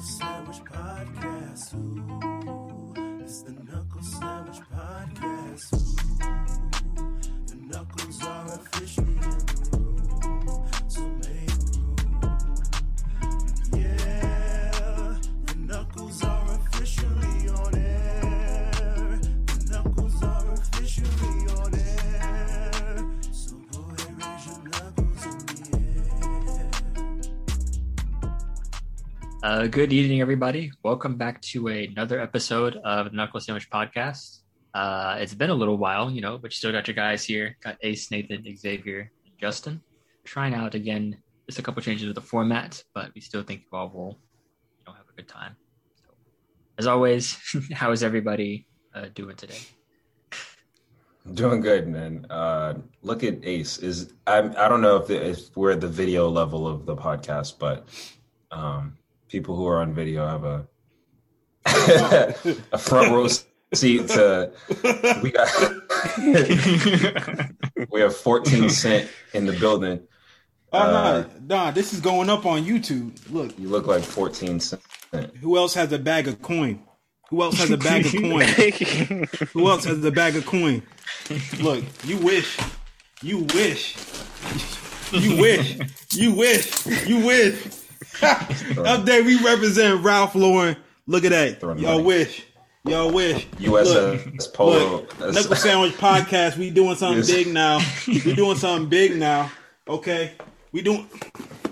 Sandwich Podcast. Ooh, it's the Knuckle Sandwich Podcast. Ooh, the Knuckles are officially Uh, good evening, everybody. Welcome back to another episode of the Knuckle Sandwich Podcast. Uh, it's been a little while, you know, but you still got your guys here. Got Ace, Nathan, Xavier, Justin. Trying out again, just a couple changes with the format, but we still think you all will, you know, have a good time. So, as always, how is everybody uh, doing today? Doing good, man. Uh, look at Ace. Is I I don't know if, the, if we're at the video level of the podcast, but um, people who are on video have a a front row seat to. We got we have 14 cent in the building. Oh Uh, no, nah, this is going up on YouTube. Look, You look like 14 cent. who else has a bag of coin? Who else has a bag of coin? Who else has a bag of coin? Look, you wish, you wish, you wish, you wish, you wish. Up there, we represent Ralph Lauren. Look at that. Throwing Y'all money. wish. Y'all wish. USS Polo. Look, Knuckle Sandwich Podcast. We doing something Yes. big now. We doing something big now. Okay, we doing.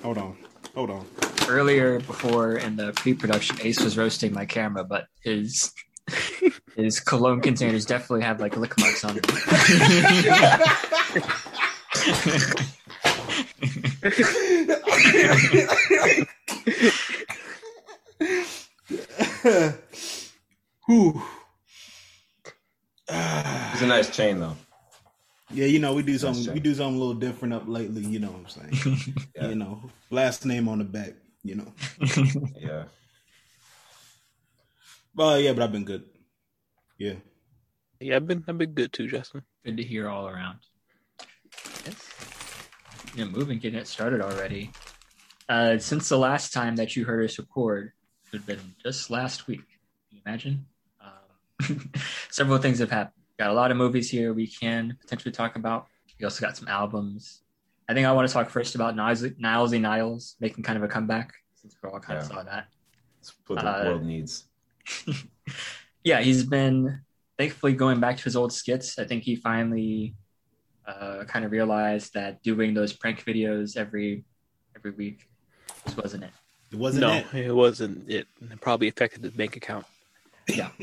Hold on, hold on. Earlier, before in the pre-production, Ace was roasting my camera, but his his cologne containers definitely have like lick marks on them. Whew. It's a nice chain though. Yeah, you know we do something. Nice We do something a little different up lately. You know what I'm saying? Yeah. You know, last name on the back. You know. Yeah. Well, uh, yeah, but I've been good. Yeah. Yeah, I've been I've been good too, Justin. Good to hear all around. Yes. Yeah, moving, getting it started already. Uh, since the last time that you heard us record, it would have been just last week. Can you imagine? Um, several things have happened. Got a lot of movies here we can potentially talk about. We also got some albums. I think I want to talk first about Niles, Niles Niles making kind of a comeback since we all kind of saw that. It's what the Uh, world needs. yeah, he's been thankfully going back to his old skits. I think he finally uh, kind of realized that doing those prank videos every every week just wasn't it. It wasn't no, it. it wasn't. It It probably affected the bank account. Yeah.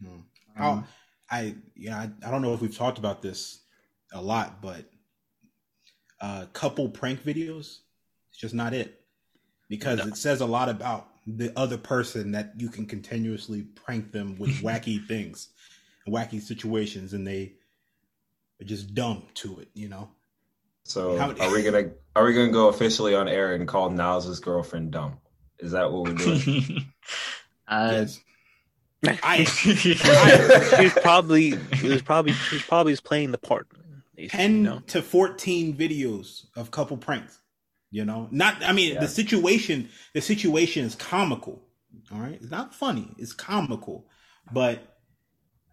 Hmm. Um, Oh, I yeah, I, I don't know if we've talked about this a lot, but uh couple prank videos, it's just not it. Because No. it says a lot about the other person that you can continuously prank them with wacky things, wacky situations, and they are just dumb to it, you know. So How- are we gonna are we gonna go officially on air and call Niles' girlfriend dumb? Is that what we're doing? uh, Yes. I He was probably he was probably he was probably just playing the part. You 10 know? to 14 videos of couple pranks you know not i mean Yeah. the situation the situation is comical all right it's not funny it's comical but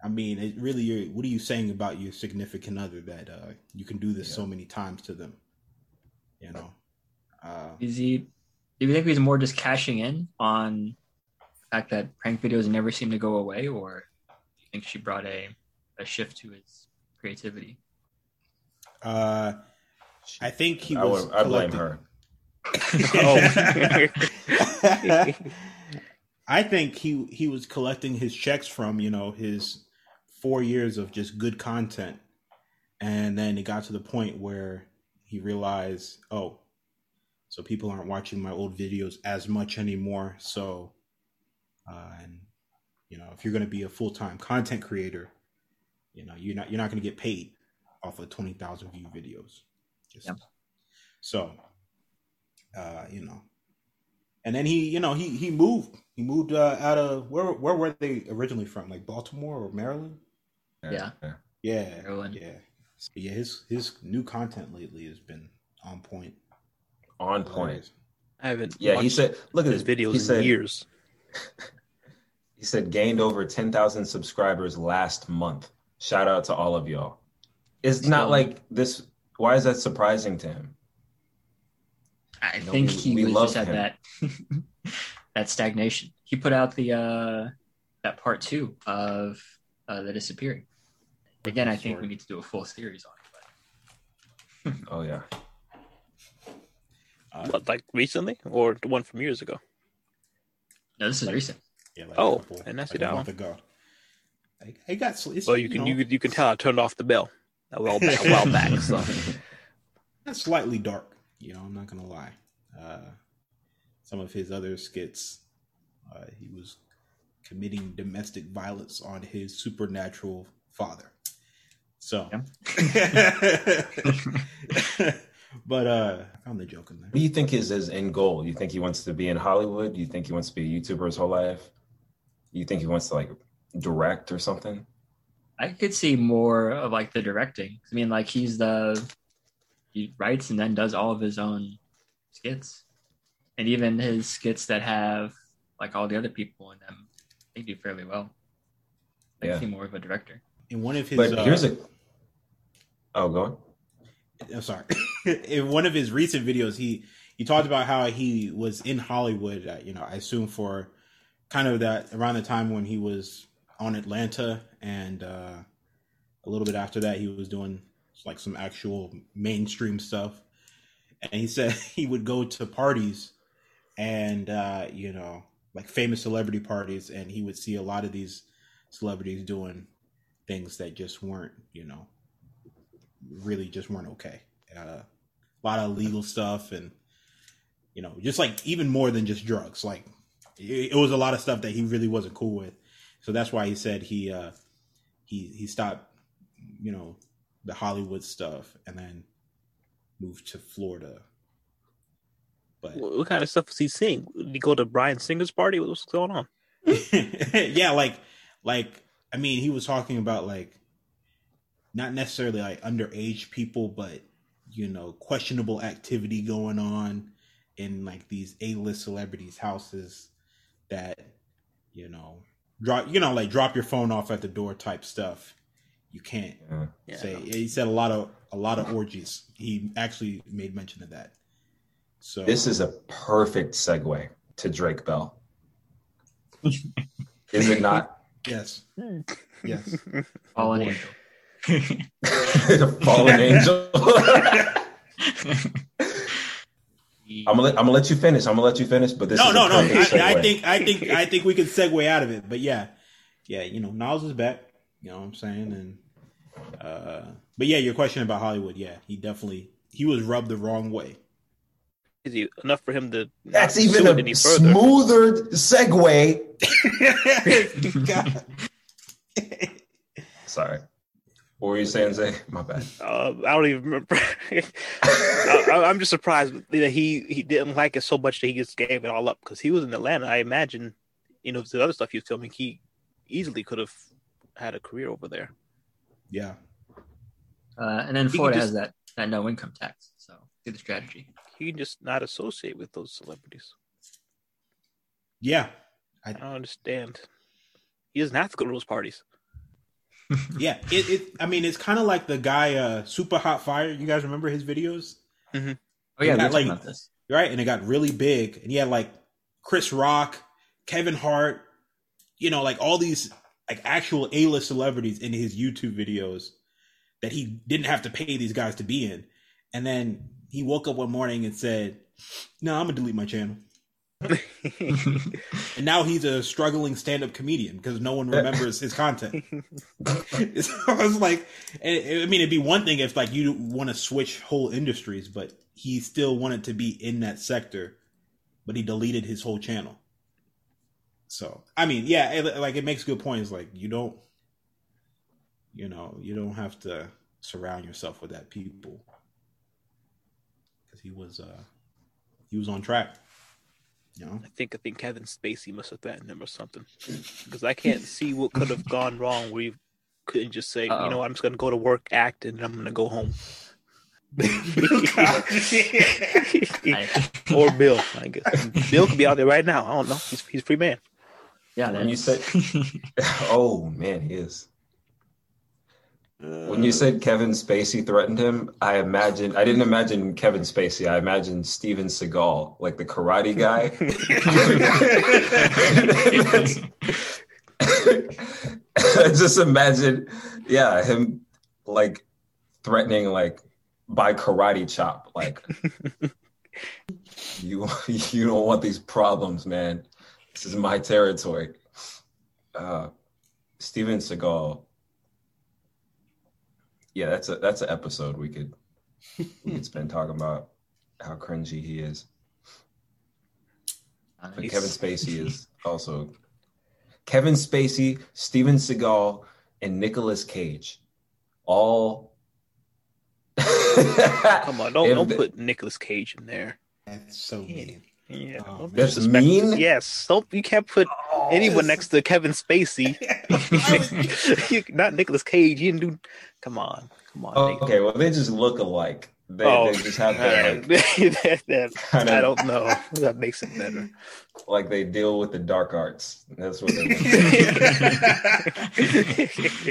i mean it really you're, what are you saying about your significant other that uh you can do this so many times to them you know uh is he? Do you think he's more just cashing in on the fact that prank videos never seem to go away, or do you think she brought a a shift to his creativity? uh i think he I was would I blame her. Oh. I think he he was collecting his checks from you know his four years of just good content, and then it got to the point where he realized, oh, so people aren't watching my old videos as much anymore. So, uh, and you know, if you're going to be a full time content creator, you know, you're not you're not going to get paid off of twenty thousand view videos. Just Yep. so, uh, you know, and then he, you know, he he moved. He moved uh, out of where? Where were they originally from? Like Baltimore or Maryland? Yeah. Yeah, Maryland. yeah, So, yeah. His his new content lately has been on point. On point. I haven't. Yeah, he said. Look at his this videos He in said years. he said gained over ten thousand subscribers last month. Shout out to all of y'all. It's not like this. Why is that surprising to him? I know, think we- he we was love just at that that stagnation. He put out the uh that part two of uh the disappearing. Again, I think we need to do a full series on it. Oh yeah. Uh, What, like recently, or the one from years ago? No, this is Like- recent. yeah, like Oh, a couple, and I see like that a one. month ago. Like, he got. sl- Well, you can know, you you can tell I turned off the bell a while back. A while back so. That's slightly dark. You know, I'm not gonna lie. Uh, some of his other skits, uh, he was committing domestic violence on his supernatural father. So, but uh, I found the joke in there. What do you think is his end goal? You think he wants to be in Hollywood? You think he wants to be a YouTuber his whole life? You think he wants to like direct or something? I could see more of like the directing. I mean, like he's the he writes and then does all of his own skits, and even his skits that have like all the other people in them, they do fairly well. I Yeah. see more of a director. In one of his, But uh, here's a. Oh, go on. I'm sorry. in one of his recent videos, he he talked about how he was in Hollywood. Uh, you know, I assume for kind of that around the time when he was on Atlanta, and uh, a little bit after that, he was doing like some actual mainstream stuff. And he said he would go to parties, and uh, you know, like famous celebrity parties, and he would see a lot of these celebrities doing things that just weren't, you know, really just weren't okay. Uh, a lot of legal stuff, and you know, just like even more than just drugs. Like it, it was a lot of stuff that he really wasn't cool with. So that's why he said he uh, he he stopped, you know, the Hollywood stuff, and then moved to Florida. But What what kind of stuff was he seeing? Did he go to Bryan Singer's party? What's going on? yeah, like like I mean, he was talking about like not necessarily like underage people, but you know, questionable activity going on in like these A-list celebrities' houses that you know drop you know like drop your phone off at the door type stuff. You can't Yeah. Yeah. say he said a lot of a lot of orgies. He actually made mention of that. So This is a perfect segue to Drake Bell. Is it not? yes, hmm. yes. Fallen. Angel. Fallen angel. I'm gonna let, I'm gonna let you finish. I'm gonna let you finish. But this no, is no, no. I, I think, I think, I think we can segue out of it. But yeah, yeah. You know, Niles is back. You know what I'm saying? And uh, but yeah, your question about Hollywood. Yeah, he definitely he was rubbed the wrong way. Is he enough for him to? that's even a smoother segue. Sorry. What were you saying, Zay? My bad. Uh, I don't even remember. I, I- I'm just surprised that he he didn't like it so much that he just gave it all up because he was in Atlanta. I imagine, you know, the other stuff he was filming, he easily could have had a career over there. yeah, Uh, and then He Florida could has that that no income tax, so see the strategy. He can just not associate with those celebrities. yeah, I don't understand. He doesn't have to go to those parties. yeah. It, it. I mean, it's kind of like the guy, uh, Super Hot Fire. You guys remember his videos? Oh yeah, Yeah, we were talking like- about this. right? And it got really big, and he had like Chris Rock, Kevin Hart, you know, like all these like actual A list celebrities in his YouTube videos that he didn't have to pay these guys to be in. And then he woke up one morning and said, "No, I'm gonna delete my channel." And now he's a struggling stand up comedian because no one remembers his content. so I was like, I I mean, it'd be one thing if like you want to switch whole industries, but he still wanted to be in that sector, but he deleted his whole channel. So I mean, yeah, it, like it makes good points. Like you don't, you know, you don't have to surround yourself with that people because he was, uh he was on track. You know, I think I think Kevin Spacey must have threatened him or something because I can't see what could have gone wrong where you couldn't just say, Uh-oh. you know, I'm just gonna go to work, act, and I'm gonna go home. Or Bill. I guess Bill could be out there right now. I don't know. He's he's free man. yeah, When you that's- oh man, he is. When you said Kevin Spacey threatened him, I imagined I didn't imagine Kevin Spacey. I imagined Steven Seagal, like the karate guy. I just imagine, yeah, him like threatening like by karate chop, like you you don't want these problems, man. This is my territory. Uh, Steven Seagal. Yeah, that's a that's an episode we could we could spend talking about how cringy he is. But Kevin Spacey is also Kevin Spacey, Steven Seagal, and Nicolas Cage. All Come on, don't don't the- put Nicolas Cage in there. That's so mean. Yeah, Oh, don't That's disrespect- mean? Yes, don't you can't put anyone next to Kevin Spacey. You- Not Nicolas Cage. You didn't do. Come on, come on. Oh, okay, well they just look alike. They, Oh, they just have that like, that- that- kind I don't know. That makes it better. like they deal with the dark arts. That's what they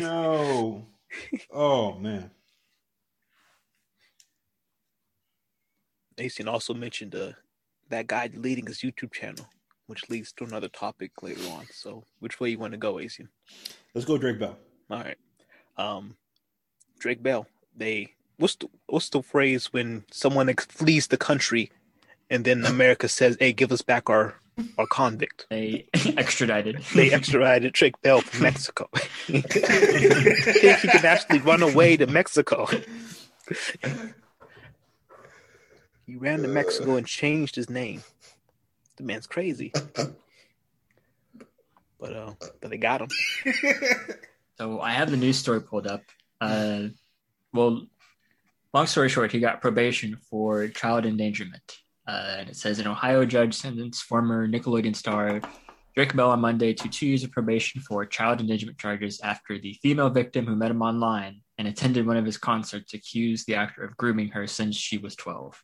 No. Oh man. Asian also mentioned uh, that guy deleting his YouTube channel, which leads to another topic later on. So, which way you want to go, Asian? Let's go Drake Bell. All right. Um, Drake Bell. They what's the what's the phrase when someone ex- flees the country, and then America says, "Hey, give us back our our convict." They extradited. They extradited Drake Bell from Mexico. Think he can actually run away to Mexico? He ran to Mexico and changed his name. The man's crazy. But uh, but they got him. So I have the news story pulled up. Uh, well, long story short, he got probation for child endangerment. Uh, and it says an Ohio judge sentenced former Nickelodeon star Drake Bell on Monday to two years of probation for child endangerment charges after the female victim who met him online and attended one of his concerts accused the actor of grooming her since she was 12.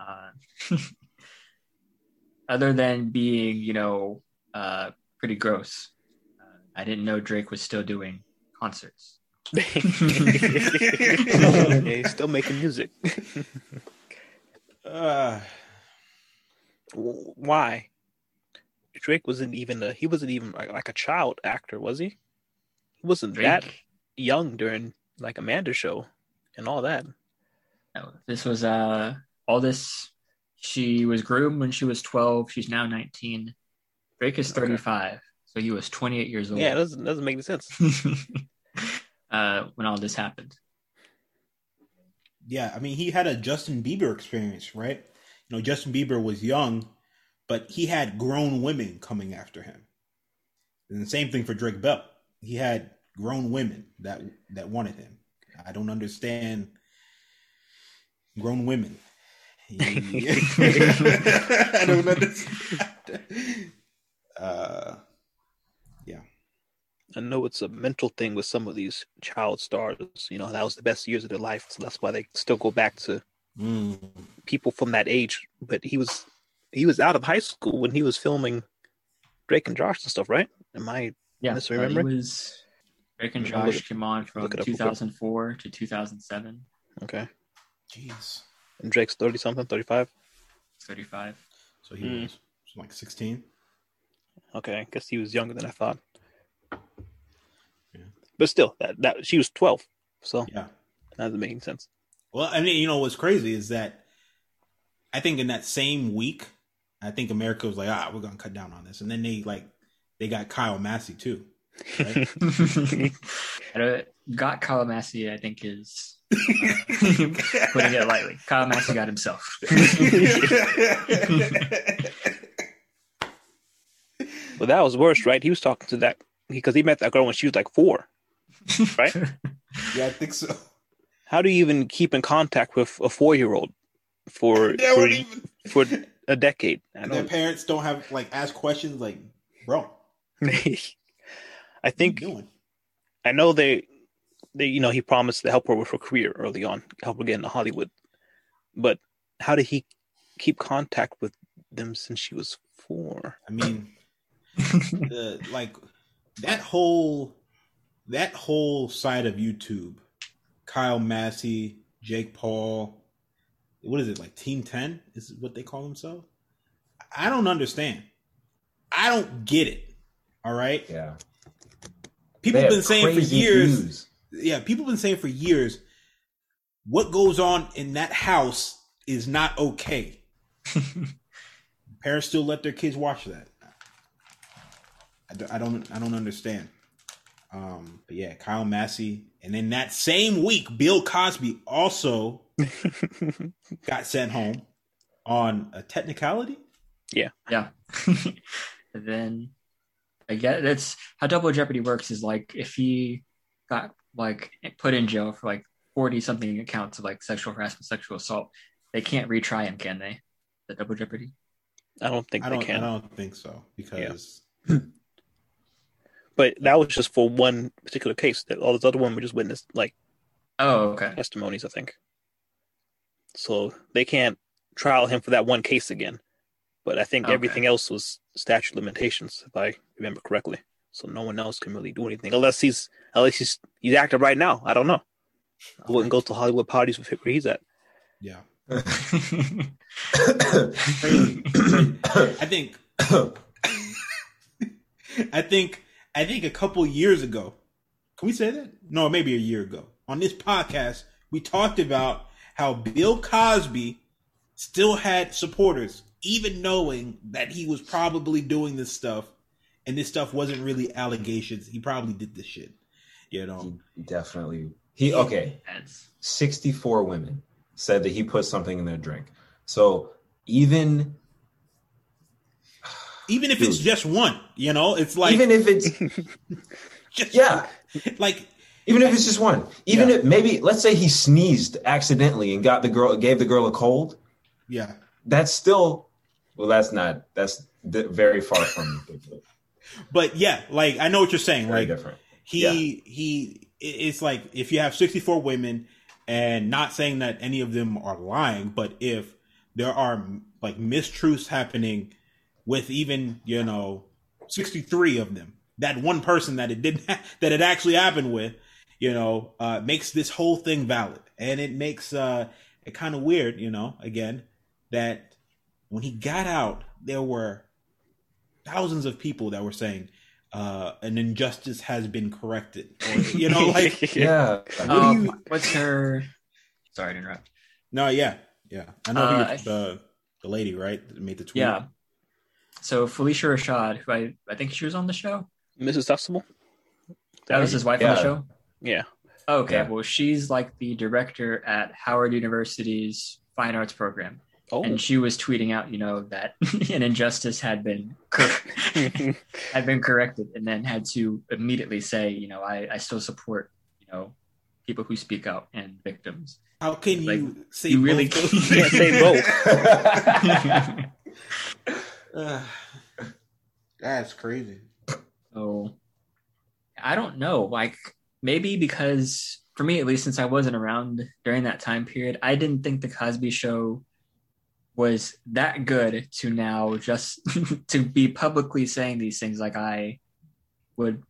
Uh, other than being, you know, uh, pretty gross, uh, I didn't know Drake was still doing concerts. yeah, he's still making music. Uh, Why? Drake wasn't even a he wasn't even like, like a child actor, was he? He wasn't that young during like Amanda show and all that. no, this was uh all this. She was groomed when she was 12. She's now 19. Drake is Okay. 35, so he was 28 years old. Yeah, it doesn't doesn't make any sense. uh, when all this happened. yeah, I mean, he had a Justin Bieber experience, right? You know, Justin Bieber was young, but he had grown women coming after him. And the same thing for Drake Bell. He had grown women that that wanted him. I don't understand grown women. I don't understand. Uh, yeah. I know it's a mental thing with some of these child stars. You know, that was the best years of their life, so that's why they still go back to mm, people from that age. But he was he was out of high school when he was filming Drake and Josh and stuff, right? Am I Yeah, Misremembering? uh, was Drake and Let me look Josh came on from look it up real quick. 2004 to 2007. okay? jeez. And Drake's thirty something, thirty five. 35. So he Mm. was like sixteen. Okay, I guess he was younger than I thought. Yeah. But still, that that she was twelve, so Yeah. that doesn't make any sense. Well, I mean, you know what's crazy is that I think in that same week, I think America was like, ah, we're gonna cut down on this, and then they like they got Kyle Massey too. Right? I don't- got Kyle Massey, I think, is uh, putting it lightly. Kyle Massey got himself. But that was worse, right? He was talking to that because he met that girl when she was like four. Right? yeah, I think so. How do you even keep in contact with a four year old for for, even- for a decade? I their parents don't have like ask questions like, bro, I think? I know they they, you know, he promised to help her with her career early on, help her get into Hollywood. But how did he keep contact with them since she was four? I mean, the, like that whole that whole side of YouTube, Kyle Massey, Jake Paul, what is it like? Team Ten is what they call themselves. I don't understand. I don't get it. All right, Yeah. people have have been saying for years. views. Yeah, people have been saying for years. What goes on in that house is not okay. Parents still let their kids watch that. I don't, I don't, I don't understand. Um, but yeah, Kyle Massey, and then that same week, Bill Cosby also got sent home on a technicality. Yeah. yeah. then I get that's how double jeopardy works is like if he got like put in jail for like 40 something accounts of like sexual harassment, sexual assault, they can't retry him, can they? The double jeopardy? I don't think I they don't, I can. don't think so because But that was just for one particular case. That all those other ones were just witness like Oh, okay. testimonies, I think. So they can't trial him for that one case again. But I think Okay. everything else was statute limitations, if I remember correctly. So no one else can really do anything unless he's unless he's he's active right now. I don't know. I wouldn't go to Hollywood parties with him where he's at. yeah. I think I think I think a couple years ago, can we say that? No, maybe a year ago. On this podcast, we talked about how Bill Cosby still had supporters, even knowing that he was probably doing this stuff, and this stuff wasn't really mm-hmm. allegations. He probably did this shit. You know, He definitely. He okay. 64 women said that he put something in their drink. So even even if it's just one, you know, it's like even if it's just, yeah, like even if it's just one, even Yeah. if maybe let's say he sneezed accidentally and got the girl gave the girl a cold, yeah. that's still well that's not that's very far from But yeah, like I know what you're saying. very Like different. he Yeah. he it- it's like if you have 64 women and not saying that any of them are lying but if there are like mistruths happening with even you know 63 of them that one person that it didn't ha- that it actually happened with you know uh makes this whole thing valid and it makes uh it kind of weird you know again that when he got out there were thousands of people that were saying uh, an injustice has been corrected. Or, you know, like Yeah. do um, you- what's her sorry to interrupt. no, yeah, yeah. I know Uh, who the the lady, right, that made the tweet. Yeah. So Phylicia Rashad, who I, I think she was on the show. Mrs. Huxtable? That was his wife on the show. Yeah. Okay, Yeah. well, she's like the director at Howard University's fine arts program, Oh. and she was tweeting out, you know, that an injustice had been cor- had been corrected, and then had to immediately say, you know, I, I still support, you know, people who speak out and victims. How can Like, you say you really both can't- can't say both. Uh, that's crazy. So I don't know. Like maybe because for me at least since I wasn't around during that time period, I didn't think the Cosby show was that good to now just to be publicly saying these things like I would,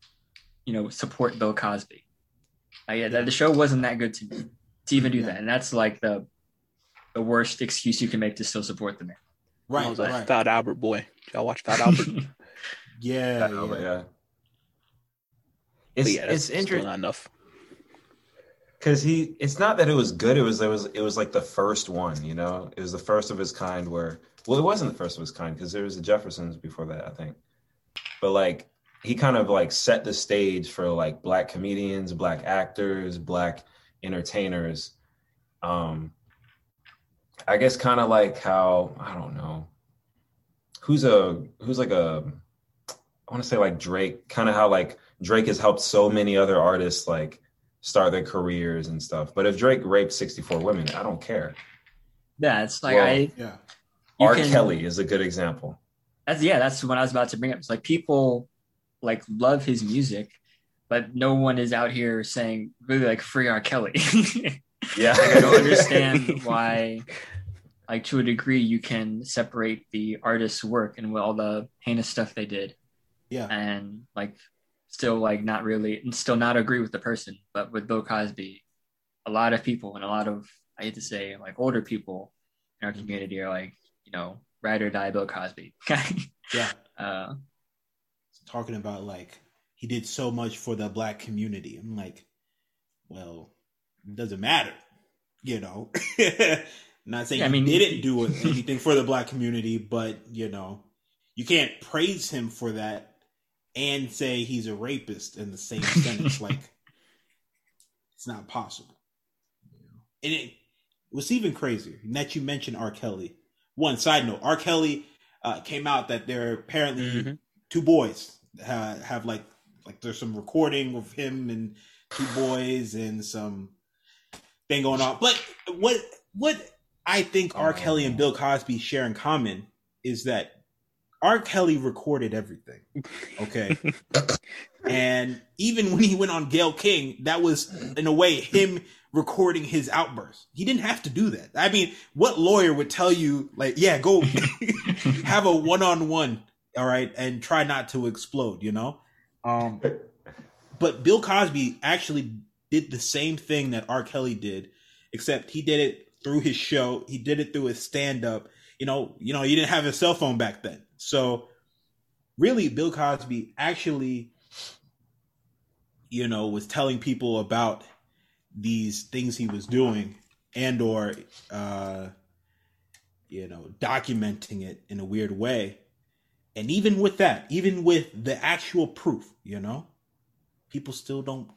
you know, support Bill Cosby. Like, yeah, the show wasn't that good to me to even do Yeah. that. And that's like the the worst excuse you can make to still support the man. I Right, was a right. Fat Albert boy. Y'all watch Fat Albert? Yeah, Oh, yeah. yeah. It's yeah, that's it's interesting not enough. Because he. It's not that it was good. It was it was it was like the first one. You know, it was the first of its kind. Where well, it wasn't the first of its kind because there was the Jeffersons before that, I think. But like he kind of like set the stage for like black comedians, black actors, black entertainers. Um, I guess kind of like how I don't know who's a who's like a I want to say like Drake, kind of how like Drake has helped so many other artists like start their careers and stuff. But if Drake raped 64 women, I don't care. Yeah, it's like Well, I Yeah. R. can- Kelly is a good example. That's yeah, that's what I was about to bring up. It's like people like love his music, but no one is out here saying really like free R. Kelly. Yeah, Like, I don't understand why, like to a degree, you can separate the artist's work and all the heinous stuff they did, Yeah. and like still like not really, and still not agree with the person. But with Bill Cosby, a lot of people and a lot of I hate to say like older people in our community are like, you know, ride or die Bill Cosby. Yeah. uh, Talking about like he did so much for the black community. I'm like, well, it doesn't matter, you know. Not saying Yeah, I he mean- didn't do anything for the black community, but you know, you can't praise him for that and say he's a rapist in the same sentence. like, it's not possible. And it was even crazier that you mentioned R. Kelly. One side note: R. Kelly uh, came out that there are apparently Mhm. two boys uh, have like like there's some recording of him and two boys and some thing going on. But what what I think R. Oh. Kelly and Bill Cosby share in common is that R. Kelly recorded everything. Okay. and even when he went on Gayle King, that was in a way him recording his outbursts. He didn't have to do that. I mean, what lawyer would tell you like, yeah, go have a one-on-one, all right, and try not to explode, you know? Um but Bill Cosby actually did the same thing that R. Kelly did, except he did it through his show. He did it through his stand-up. You know, you know, you didn't have a cell phone back then. So really Bill Cosby actually you know was telling people about these things he was doing and or uh you know documenting it in a weird way. And even with that even with the actual proof you know people still don't.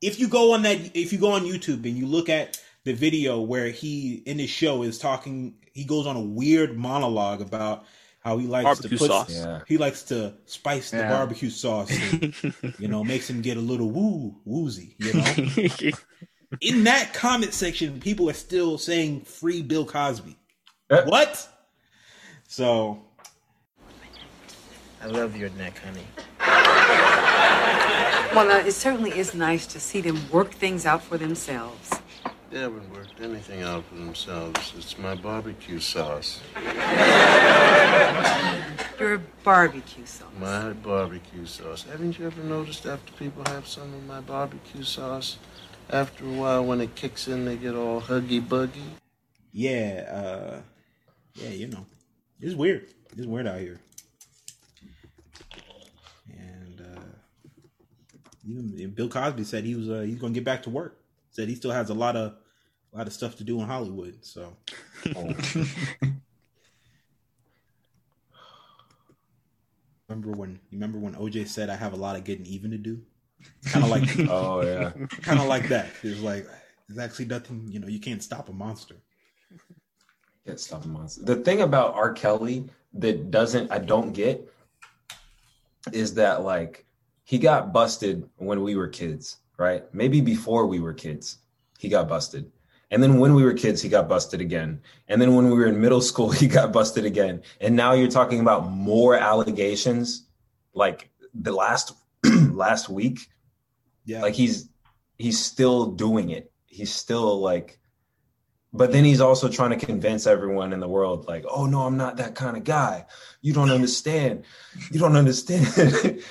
If you go on that if you go on youtube and you look at the video where he in his show is talking he goes on a weird monologue about how he likes Barbecue to put sauce. Yeah. he likes to spice the Yeah. barbecue sauce and, you know makes him get a little woo woozy you know in that comment section people are still saying free bill cosby what so I love your neck, honey. Well, uh, it certainly is nice to see them work things out for themselves. They haven't worked anything out for themselves. It's my barbecue sauce. Your barbecue sauce. My barbecue sauce. Haven't you ever noticed after people have some of my barbecue sauce, after a while when it kicks in, they get all huggy buggy? yeah uh yeah you know it's weird it's weird out here and uh even bill cosby said he was uh he's gonna get back to work said he still has a lot of a lot of stuff to do in hollywood so Oh. remember when you remember when oj said i have a lot of getting even to do kind of like oh yeah. kind of like that it's like there's actually nothing you know you can't stop a monster Get stop a monster. The thing about R. Kelly that doesn't I don't get is that like he got busted when we were kids, right? Maybe before we were kids, he got busted. And then when we were kids, he got busted again. And then when we were in middle school, he got busted again. And now you're talking about more allegations like the last last week. yeah Like he's he's still doing it. He's still like but then he's also trying to convince everyone in the world like oh no i'm not that kind of guy you don't understand you don't understand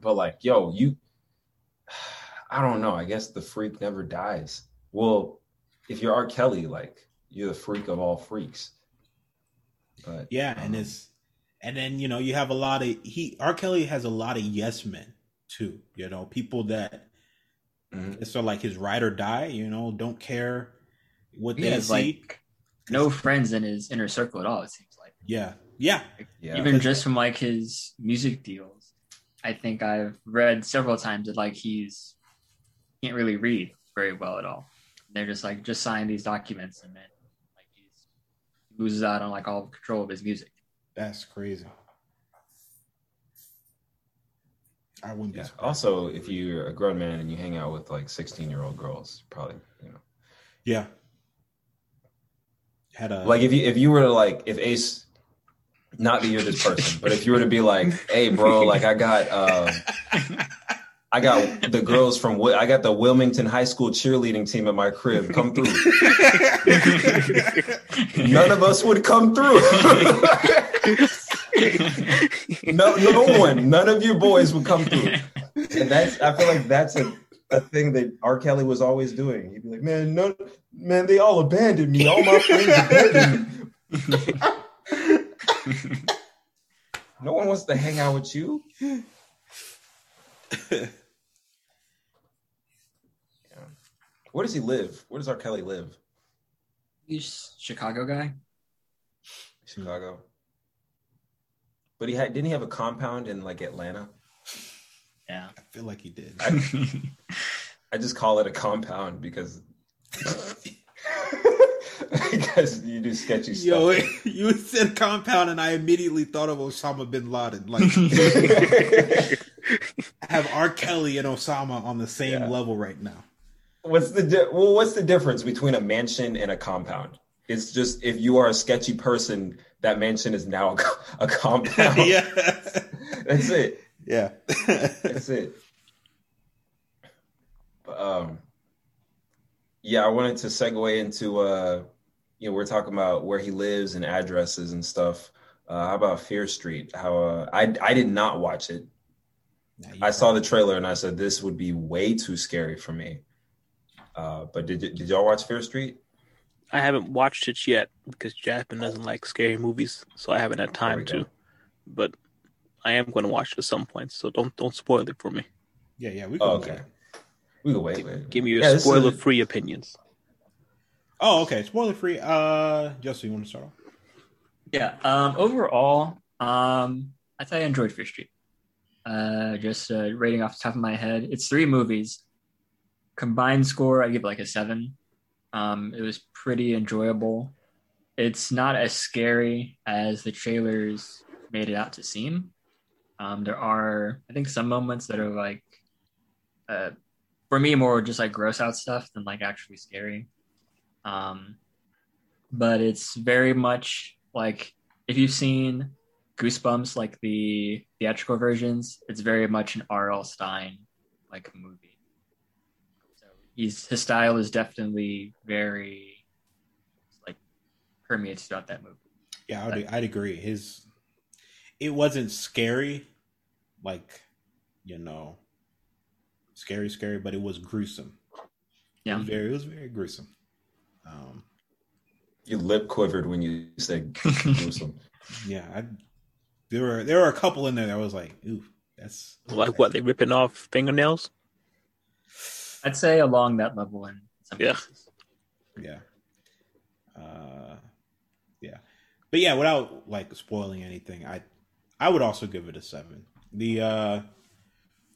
but like yo you i don't know i guess the freak never dies well if you're r kelly like you're the freak of all freaks but Yeah, and um, it's and then you know you have a lot of he R. Kelly has a lot of yes men too. You know, people that Mhm. it's sort like his ride or die. You know, don't care what he they has see. like no friends in his inner circle at all. It seems like. yeah, yeah, yeah even just from like his music deals i think i've read several times that like he's can't really read very well at all they're just like just sign these documents and then like he's he loses out on like all control of his music that's crazy. I wouldn't be yeah surprised. also if you're a grown man and you hang out with like 16 year old girls probably you know Yeah, had a like if you if you were to like if ace not that you're this person, but if you were to be like, "Hey, bro, like I got, uh, I got the girls from, I got the Wilmington High School cheerleading team at my crib. Come through." None of us would come through. no, no one, none of your boys would come through. And that's, I feel like that's a, a thing that R. Kelly was always doing. He'd be like, "Man, no, man, they all abandoned me. All my friends abandoned me." No one wants to hang out with you. Yeah. Where does he live? Where does R. Kelly live? He's Chicago guy. Chicago. But he had didn't he have a compound in like Atlanta? Yeah. I feel like he did. I, I just call it a compound because because you do sketchy stuff. Yo, you said compound, and I immediately thought of Osama bin Laden. Like, have R. Kelly and Osama on the same Yeah. level right now. What's the di- well? What's the difference between a mansion and a compound? It's just if you are a sketchy person, that mansion is now a, a compound. yeah, That's it. yeah. That's it. But, um, yeah, I wanted to segue into uh, you know, we're talking about where he lives and addresses and stuff. Uh, how about Fear Street? How uh, I I did not watch it. Nah, I saw the trailer and I said this would be way too scary for me. Uh, but did did y'all watch Fear Street? I haven't watched it yet because Jasmine doesn't like scary movies, so I haven't had time to. go. But I am going to watch it at some point, so don't don't spoil it for me. Yeah, yeah. We can Oh, wait. okay. We can wait. wait. Give me your Yeah, spoiler-free opinions. Oh, okay. Spoiler free. Uh, Justin, you want to start off? Yeah. Um, overall, um, I thought I enjoyed Fear Street. Uh, just uh, rating off the top of my head, it's three movies. Combined score, I give like a seven. Um, it was pretty enjoyable. It's not as scary as the trailers made it out to seem. Um, there are, I think, some moments that are like, uh, for me, more just like gross out stuff than like actually scary. Um, but it's very much like if you've seen Goosebumps, like the theatrical versions, it's very much an R.L. Stine like movie. So he's his style is definitely very like permeates throughout that movie. Yeah, I'd, I'd agree. His it wasn't scary, like you know, scary, scary, but it was gruesome. It Yeah. was very, it was very gruesome. Um, Your lip quivered when you said gruesome. yeah, I, there were there were a couple in there that was like, ooh, that's Like what? They ripping off fingernails? I'd say along that level in some Yeah. cases. yeah, uh, yeah, but yeah, without like spoiling anything, I I would also give it a seven. The uh,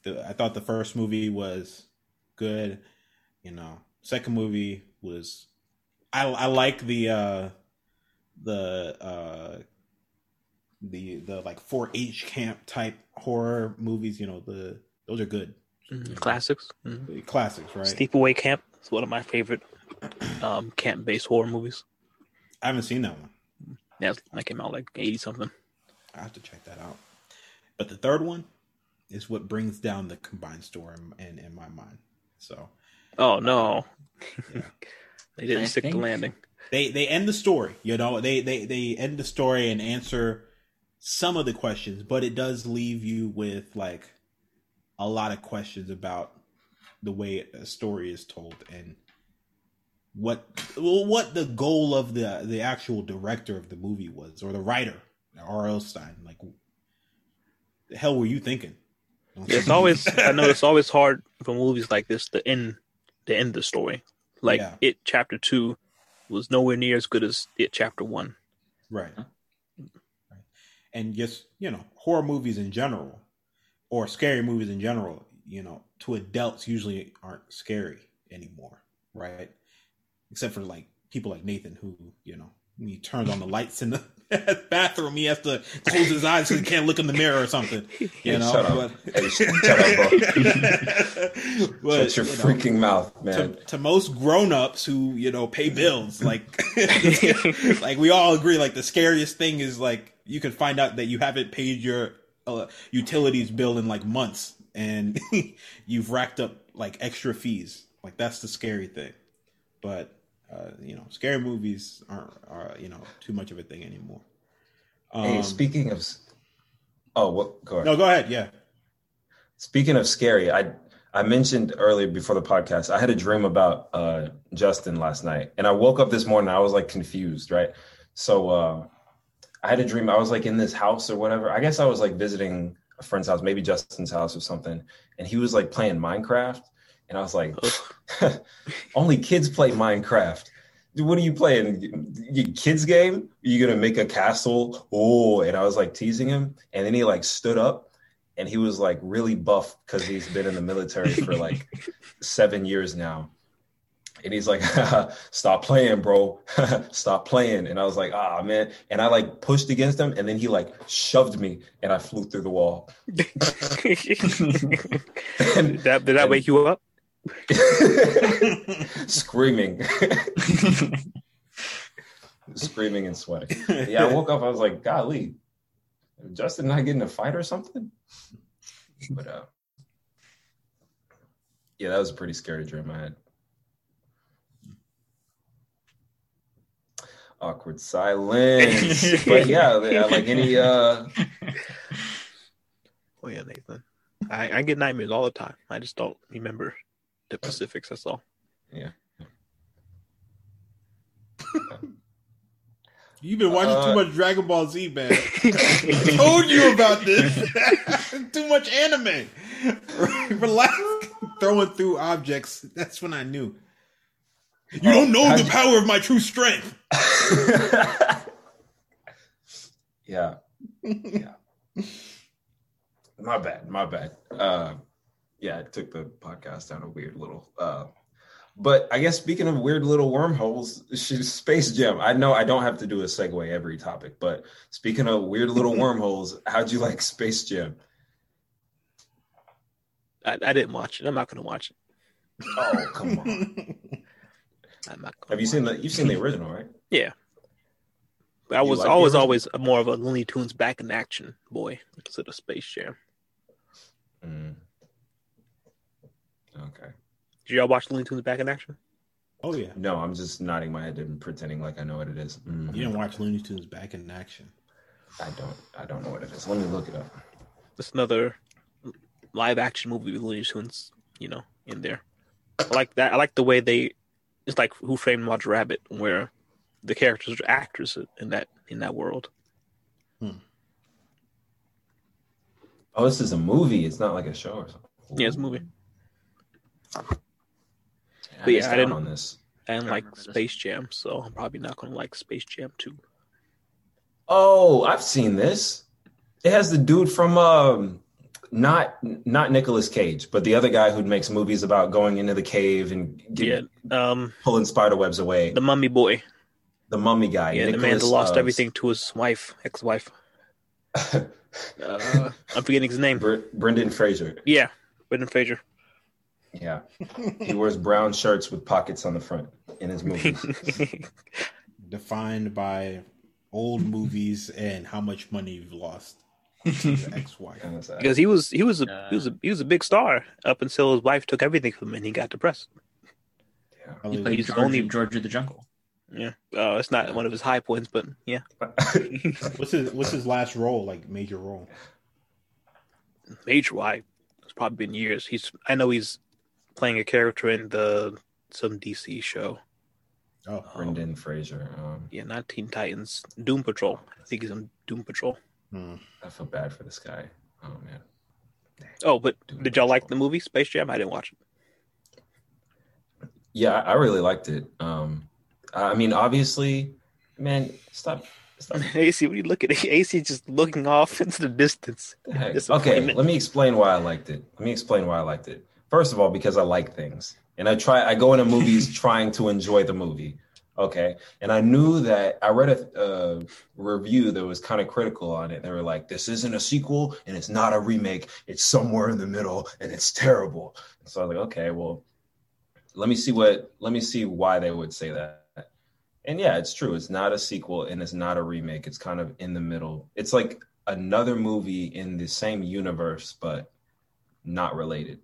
the I thought the first movie was good. You know, second movie was I I like the uh the uh the the like 4-H camp type horror movies. You know, the those are good Mhm. Classics. Mhm. Classics, right? Sleepaway Camp is one of my favorite um, camp-based horror movies. I haven't seen that one. Yeah, that came out like eighty something. I have to check that out. But the third one is what brings down the combined store in, in, in my mind. So Oh no, Yeah. they didn't I stick think- the landing. they they end the story. You know, they they they end the story and answer some of the questions, but it does leave you with like a lot of questions about the way a story is told and what well, what the goal of the the actual director of the movie was or the writer R.L. Stine. Like, the hell were you thinking? It's always I know it's always hard for movies like this to end to end the story. Like Yeah. it chapter two was nowhere near as good as it chapter one. Right. Right. And just, you know, horror movies in general or scary movies in general, you know, to adults usually aren't scary anymore, right? Except for like people like Nathan who, you know, when he turns on the lights in the bathroom, he has to close his eyes so he can't look in the mirror or something. You Yeah, know, shut up. but, Hey, shut up, but, Shut your you know, freaking mouth, to, man. to most grown-ups who you know pay bills like like we all agree like the scariest thing is like you can find out that you haven't paid your uh, utilities bill in like months, and you've racked up like extra fees. Like that's the scary thing. But uh, you know, scary movies aren't are you know too much of a thing anymore. hey, Um, speaking of, oh, what? Go ahead. no, go ahead. Yeah. Speaking of scary, I I mentioned earlier before the podcast, I had a dream about uh, Justin last night, and I woke up this morning. I was like confused, right? So uh, I had a dream. I was like in this house or whatever. I guess I was like visiting a friend's house, maybe Justin's house or something, and he was like playing Minecraft, and I was like, only kids play Minecraft. Dude, What are you playing? Your kids game? Are you gonna make a castle? Oh, and I was like teasing him, and then he like stood up and he was like really buff because he's been in the military for like seven years now. And he's like, stop playing, bro. stop playing. And I was like, ah, man. And I like pushed against him. And then he like shoved me and I flew through the wall. did that did that wake you up? Screaming. Screaming and sweating. Yeah, I woke up. I was like, golly, Justin not getting a fight or something? But uh, yeah, that was a pretty scary dream I had. Awkward silence. but yeah, yeah, like any uh Oh yeah, Nathan. I, I get nightmares all the time. I just don't remember the specifics. That's all. Yeah. You've been watching Uh, too much Dragon Ball Z, man. I told you about this. too much anime. Relax. Throwing through objects. That's when I knew. You don't know how'd the you- power of my true strength. yeah. Yeah. My bad. My bad. Uh yeah, I took the podcast down a weird little uh but I guess speaking of weird little wormholes, sh- Space Jam. I know I don't have to do a segue every topic, but speaking of weird little wormholes, how'd you like Space Jam? I, I didn't watch it. I'm not gonna watch it. Oh, come on. I'm not. Gonna Have you seen the you've seen the original, right? Yeah. I You was like always always more of a Looney Tunes back in action boy instead of Space Jam. Mm. Okay. Did y'all watch Looney Tunes back in action? Oh yeah. No, I'm just nodding my head and pretending like I know what it is. Mhm. You didn't watch Looney Tunes back in action. I don't. I don't know what it is. Let me look it up. It's another live action movie with Looney Tunes, you know, in there. I like that. I like the way they. It's like Who Framed Roger Rabbit, where the characters are actors in that in that world. Oh, this is a movie. It's not like a show or something. Yeah, it's a movie. I But yeah, I didn't- on this. I didn't I like remember this. Space Jam, so I'm probably not gonna like Space Jam 2. Oh, I've seen this. It has the dude from um, not not Nicolas Cage, but the other guy who makes movies about going into the cave and get, Yeah, um, pulling spider webs away. the The, Mummy Boy. The Mummy guy. Yeah, the man that lost uh, everything to his wife, ex-wife. Uh, I'm forgetting his name. Br- Brendan Fraser. Yeah, Brendan Fraser. Yeah, he wears brown shirts with pockets on the front in his movies. Defined by old movies and how much money you've lost to your ex-wife. Because he was he was a he was a he was a big star up until his wife took everything from him and he got depressed. Yeah. Oh, He played He's George, only- George of the Jungle. Yeah, uh, it's not one of his high points, but yeah, What's his What's his last role? Like major role? major why it's probably been years. He's I know he's playing a character in the some DC show. Oh, Brendan Fraser. Um, Yeah, not Teen Titans, Doom Patrol. I think he's on Doom Patrol. Hmm. I feel bad for this guy. Oh man. Oh, but Doom did y'all like the movie Space Jam? I didn't watch it. Yeah, I I really liked it. Um, I mean, obviously, man, stop. stop. AC, what are you looking at? AC just looking off into the distance. the? Okay, let me explain why I liked it. Let me explain why I liked it. First of all, because I like things, and I try. I go into movies trying to enjoy the movie. Okay, and I knew that I read a review that was kind of critical on it. They were like, "This isn't a sequel, and it's not a remake. It's somewhere in the middle, and it's terrible." So I was like, "Okay, well, let me see what. Let me see why they would say that." And yeah, it's true. It's not a sequel and it's not a remake. It's kind of in the middle. It's like another movie in the same universe, but not related.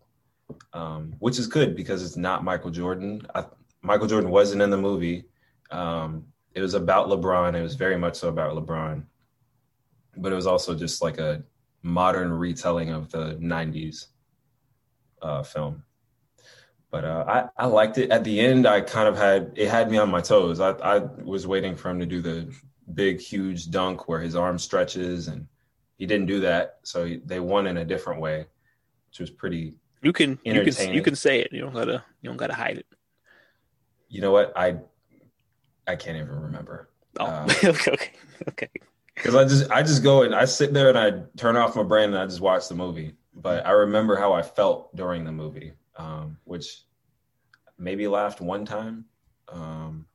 Um, which is good because it's not Michael Jordan. I, Michael Jordan wasn't in the movie. Um, it was about LeBron. It was very much so about LeBron, but it was also just like a modern retelling of the '90s uh, film. But uh, I I liked it. At the end, I kind of had it had me on my toes. I I was waiting for him to do the big huge dunk where his arm stretches, and he didn't do that. So he, they won in a different way, which was pretty. You can you can you can say it. You don't gotta you don't gotta hide it. You know what? I I can't even remember. Oh, Um, okay, okay, okay. because I just I just go and I sit there and I turn off my brain and I just watch the movie. But I remember how I felt during the movie, um, which maybe laughed one time. Um,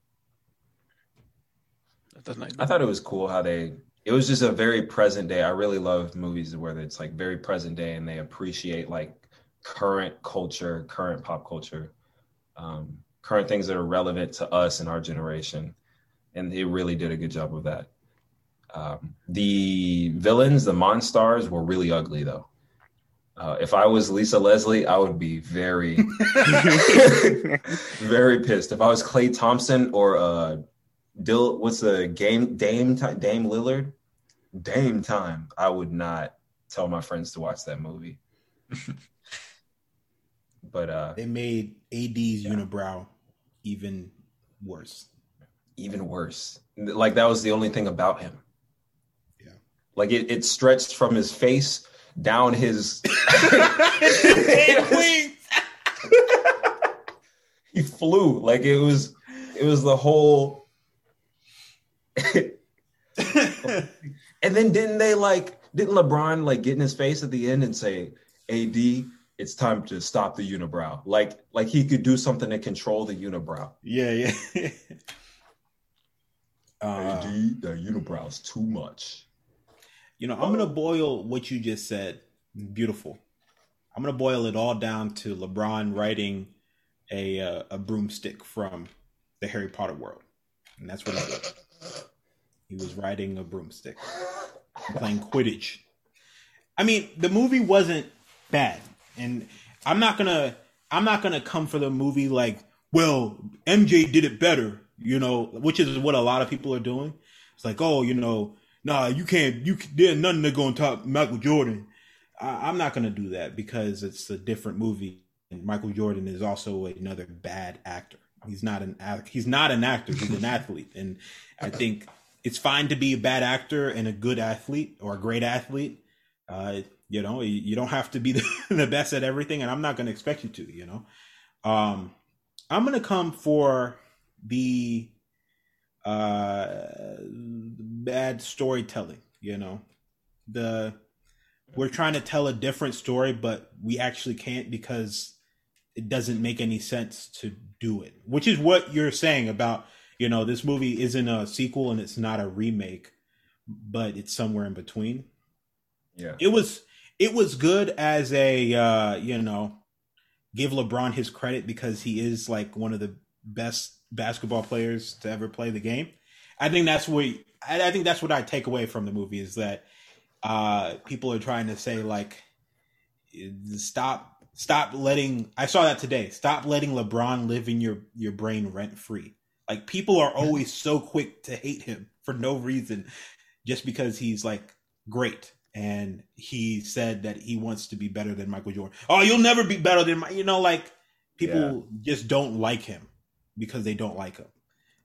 I thought it was cool how they. It was just a very present day. I really love movies where it's like very present day and they appreciate like current culture, current pop culture, um, current things that are relevant to us and our generation, and they really did a good job of that. Um, the villains, the Monstars, were really ugly though. Uh, if I was Lisa Leslie, I would be very, very pissed. If I was Klay Thompson or uh, Dill, what's the game? Dame Dame Lillard, Dame time. I would not tell my friends to watch that movie. but uh, They made AD's unibrow even worse. even worse, like that was the only thing about him. Yeah. Like it, it stretched from his face down his. he flew like it was. It was the whole. and then didn't they like didn't LeBron like get in his face at the end and say, "AD, it's time to stop the unibrow." Like like he could do something to control the unibrow. yeah, yeah. uh, AD, the unibrow's too much. you know, I'm gonna boil what you just said. Beautiful. I'm gonna boil it all down to LeBron writing a uh, a broomstick from the Harry Potter world, and that's what he did. He was riding a broomstick, playing Quidditch. I mean, the movie wasn't bad, and I'm not gonna I'm not gonna come for the movie like, well, MJ did it better, you know, which is what a lot of people are doing. It's like, oh, you know, nah, you can't, you there's nothing that gonna top Michael Jordan. I, I'm not gonna do that because it's a different movie, and Michael Jordan is also another bad actor. He's not an he's not an actor. He's an athlete, and I think it's fine to be a bad actor and a good athlete or a great athlete. Uh, you know, you, you don't have to be the, the best at everything, and I'm not going to expect you to. You know, um, I'm going to come for the uh, bad storytelling. You know, the we're trying to tell a different story, but we actually can't because it doesn't make any sense to do it. Which is what you're saying about you know this movie isn't a sequel and it's not a remake, but it's somewhere in between Yeah. it was it was good as a uh you know give lebron his credit because he is like one of the best basketball players to ever play the game. I think that's what i, think that's what i take away from the movie is that uh people are trying to say like stop stop letting i saw that today. Stop letting lebron live in your your brain rent free like people are always so quick to hate him for no reason just because he's like great and he said that he wants to be better than Michael Jordan. Oh, you'll never be better than my, you know, like people just don't like him because they don't like him,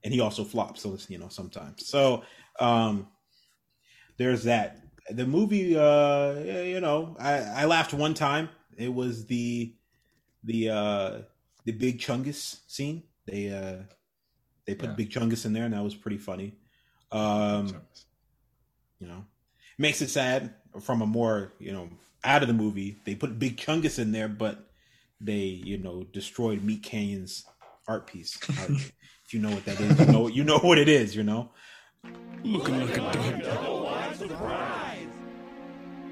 and he also flops. So it's you know sometimes. So um, there's that. The movie, uh, you know, I I laughed one time. It was the the uh the big chungus scene. They uh they put Yeah. big chungus in there, and that was pretty funny. Um, you know makes it sad from a more you know out of the movie they put big chungus in there but they you know destroyed MeatCanyon's art piece Uh, if you know what that is you know you know what it is you know Looking like a double. wide surprise.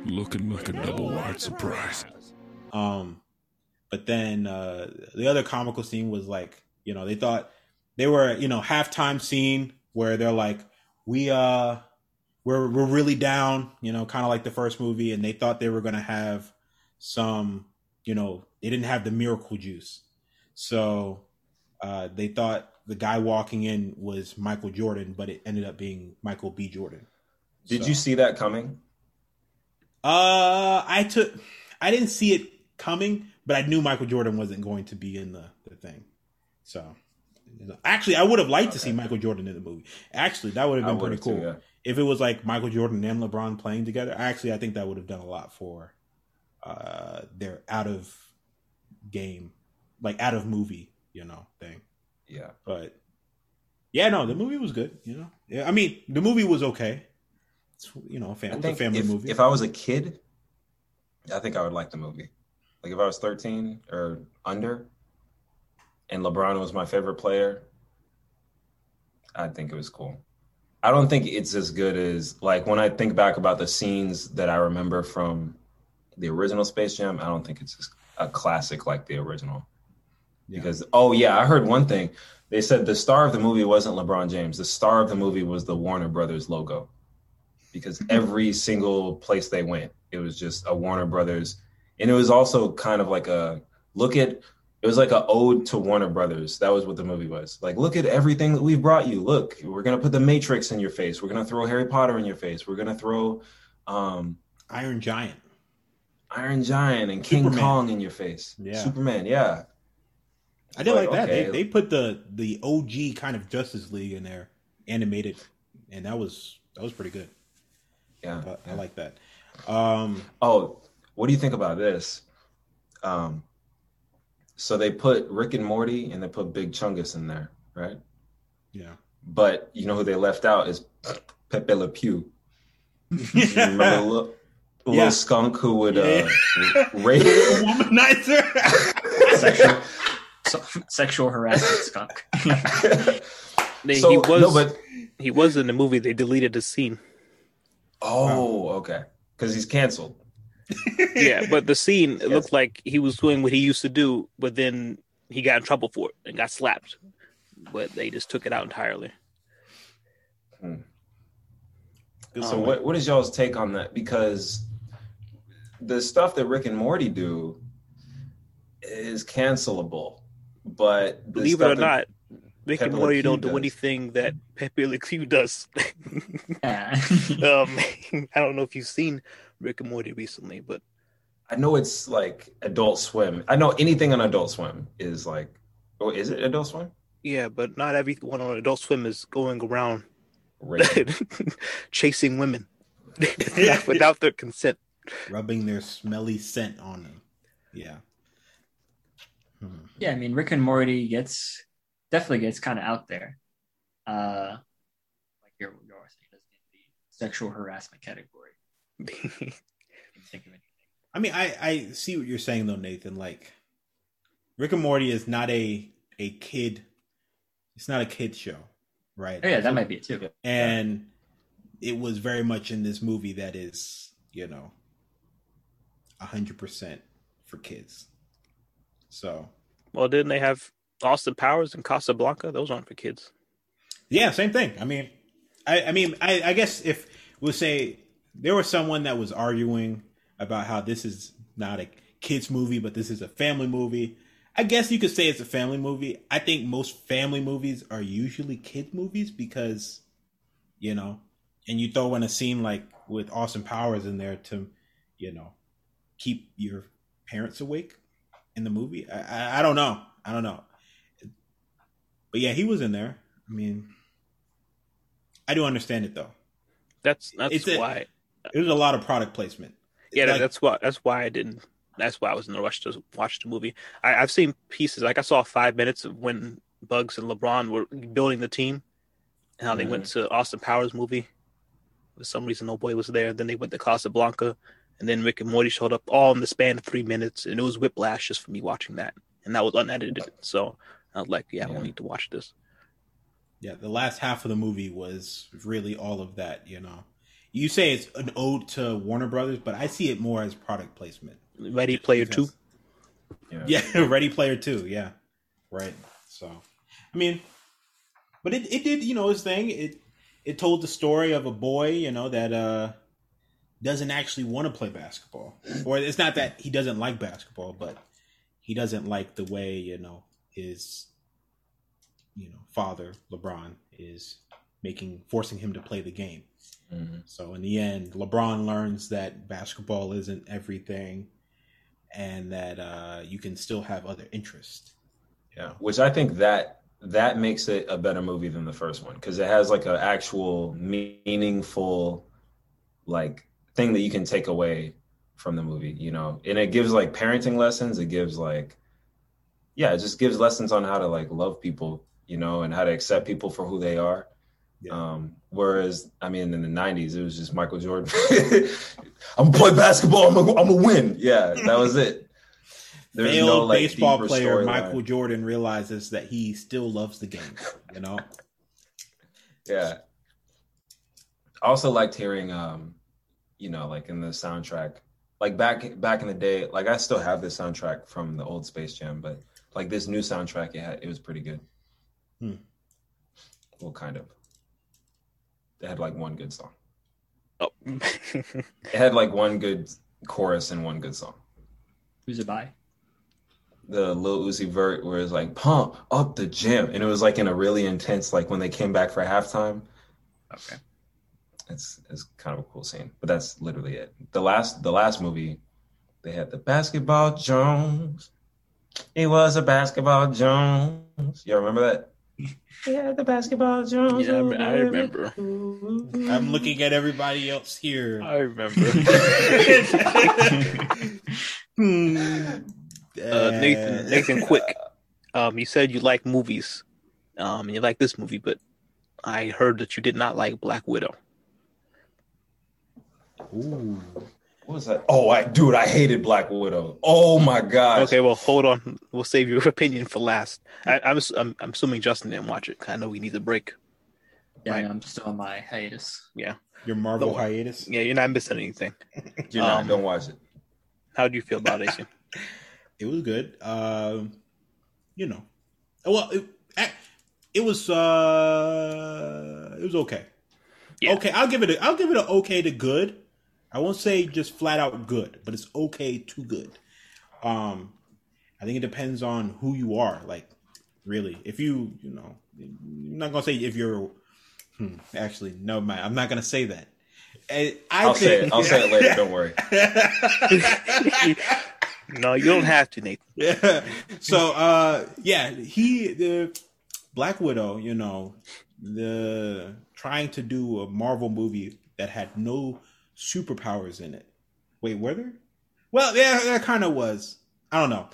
Looking like a double wide surprise. um but then uh the other comical scene was like you know they thought they were you know halftime scene where they're like we uh we're we're really down you know kind of like the first movie and they thought they were gonna have some you know they didn't have the miracle juice. So uh they thought the guy walking in was michael jordan but it ended up being michael b. Jordan. Did So- you see that coming? uh i took i didn't see it coming but i knew michael jordan wasn't going to be in the, the thing. So actually i would have liked to see michael jordan in the movie. Actually that would have been pretty cool too, yeah. If it was like michael jordan and lebron playing together actually i think that would have done a lot for uh their out of game like out of movie you know thing Yeah. but yeah no the movie was good you know yeah i mean the movie was okay it's you know a, fam- a family if, movie if I was a kid, I think I would like the movie. Like if I was 13 or under and LeBron was my favorite player, I think it was cool. I don't think it's as good as like when I think back about the scenes that I remember from the original Space Jam, I don't think it's as- a classic like the original. Yeah. Because oh yeah, I heard one thing. They said the star of the movie wasn't LeBron James. The star of the movie was the Warner Brothers logo. Because hmm. every single place they went, it was just a Warner Brothers. And it was also kind of like a look at it was like a ode to Warner Brothers. That was what the movie was. Like, look at everything that we've brought you. Look, we're gonna put the Matrix in your face. We're gonna throw Harry Potter in your face. We're gonna throw um iron giant Iron Giant and King Superman. Kong in your face. Yeah. Superman, yeah. I did like, Like, that. okay. They they put the the OG kind of Justice League in there, animated, and that was that was pretty good. Yeah. But I like that. Um, Oh, what do you think about this? Um, so they put Rick and Morty and they put Big Chungus in there, right? yeah. But you know who they left out is Pepe Le Pew. You remember the little, the Yeah. little skunk who would uh, Yeah. rape? Womanizer. Sexual, so- sexual harassment skunk. They- so he was no, but he was in the movie. They deleted the scene. oh, okay, because he's canceled. Yeah, but the scene it looked like he was doing what he used to do, but then he got in trouble for it and got slapped. But they just took it out entirely. So what what is y'all's take on that? Because the stuff that Rick and Morty do is cancelable, but the Believe it or not, Rick Pepe and Morty don't do does. anything that Pepe Le Pew does. Um, I don't know if you've seen Rick and Morty recently, but I know it's like Adult Swim. I know anything on Adult Swim is like, oh, is it Adult Swim? yeah, but not everyone on Adult Swim is going around Rape. chasing women without their consent. rubbing their smelly scent on them. Yeah. Hmm. yeah, I mean, Rick and Morty gets definitely gets kind of out there. Uh, like you're, you're saying, doesn't get the sexual harassment category. I mean, I I see what you're saying though, Nathan. Like, Rick and Morty is not a a kid. It's not a kid show, right? Oh, yeah, that might be it too. and it was very much in this movie that is you know a hundred percent for kids so well, didn't they have Austin Powers and Casablanca? Those aren't for kids. yeah same thing i mean i i mean i i guess if we'll say there was someone that was arguing about how this is not a kids movie but this is a family movie i guess you could say it's a family movie i think most family movies are usually kid movies because you know and you throw in a scene like with Austin Powers in there to, you know, keep your parents awake in the movie. I, I, I don't know. I don't know. But yeah, he was in there. I mean, I do understand it though. That's that's It's why. It was a lot of product placement. Yeah, Like- that's why. That's why I didn't. That's why I was in the rush to watch the movie. I, I've seen pieces. Like I saw five minutes of when Bugs and LeBron were building the team, and how they went mm. to Austin Powers movie. For some reason, no boy was there. Then they went to Casablanca, and then Rick and Morty showed up all in the span of three minutes, and it was whiplash just for me watching that, and that was unedited. So I was like, yeah, I don't need to watch this. Yeah, the last half of the movie was really all of that. You know, you say it's an ode to Warner Brothers, but I see it more as product placement. Ready Player Two. Yeah. Yeah, Ready Player Two. Yeah, right. So, I mean, but it, it did you know his thing. It it told the story of a boy you know that uh doesn't actually want to play basketball, or it's not that he doesn't like basketball, but he doesn't like the way you know his you know father LeBron is making forcing him to play the game. Mhm. So in the end, LeBron learns that basketball isn't everything, and that uh, you can still have other interests. Yeah, which I think that that makes it a better movie than the first one because it has like an actual meaningful like thing that you can take away from the movie, you know. And it gives like parenting lessons, it gives like yeah, it just gives lessons on how to like love people, you know, and how to accept people for who they are. Yeah. Um whereas I mean in the 90s it was just Michael Jordan I'm gonna play basketball, I'm gonna, I'm gonna win. Yeah, that was it. There's Failed no, like, baseball player. Michael Jordan realizes that he still loves the game. You know, Yeah. I also liked hearing um, you know, like in the soundtrack. Like back back in the day, like I still have this soundtrack from the old Space Jam, but like this new soundtrack it had it was pretty good. Hmm. Well kind of. It had like one good song. Oh. It had like one good chorus and one good song. Who's it by? The Lil Uzi Vert where it's like pump up the gym. And it was like in a really intense like when they came back for halftime. Okay. it's it's kind of a cool scene but that's literally it the last the last movie they had the basketball jones he was a basketball jones Y'all remember that yeah the basketball jones yeah, I I remember. I'm looking at everybody else here. I remember. Uh, Nathan Nathan Quick. Um, you said you like movies, um, and you like this movie, but I heard that you did not like Black Widow. Ooh. What was that oh i dude i hated black widow oh my god Okay, well, hold on. We'll save your opinion for last. I, I'm, I'm I'm assuming Justin didn't watch it. 'cause I know we need a break. Yeah, Right. I'm still on my hiatus. Yeah. Your Marvel Don't hiatus. Yeah, you're not missing anything. you're not um, don't watch it How do you feel about it? It was good. Um, you know, well, it, it was. uh It was okay. Yeah. Okay, I'll give it. A, I'll give it an okay to good. I won't say just flat out good, but it's okay to good. Um, I think it depends on who you are. Like, really, if you, you know, I'm not gonna say if you're. Hmm, actually, no, man, I'm not gonna say that. I, I i'll say it i'll say it later don't worry no, you don't have to, Nathan. Yeah. So uh yeah, he the Black Widow, you know, the trying to do a Marvel movie that had no superpowers in it. Wait, were there? Well, yeah, that kind of was. I don't know.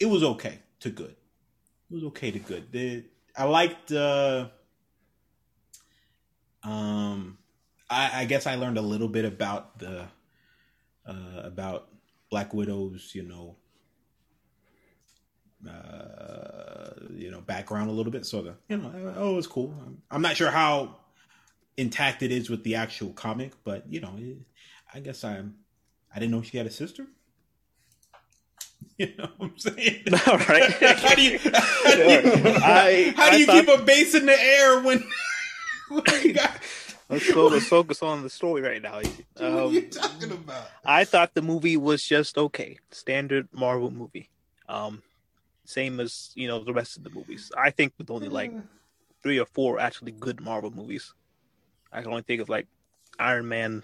It was okay to good. It was okay to good. The I liked uh um I, I guess I learned a little bit about the uh about Black Widow's, you know, uh, you know, background a little bit. So the, you know, oh, it's cool. I'm, I'm not sure how intact it is with the actual comic, but you know, it, I guess I'm. I didn't know she had a sister. You know what I'm saying? All right. how do you? How do you, I- how do you thought- keep a base in the air when? when got, Let's go. Let's focus on the story right now. what are you Um, talking about? I thought the movie was just okay, standard Marvel movie. Um, same as you know the rest of the movies. I think with only like three or four actually good Marvel movies. I can only think of like Iron Man,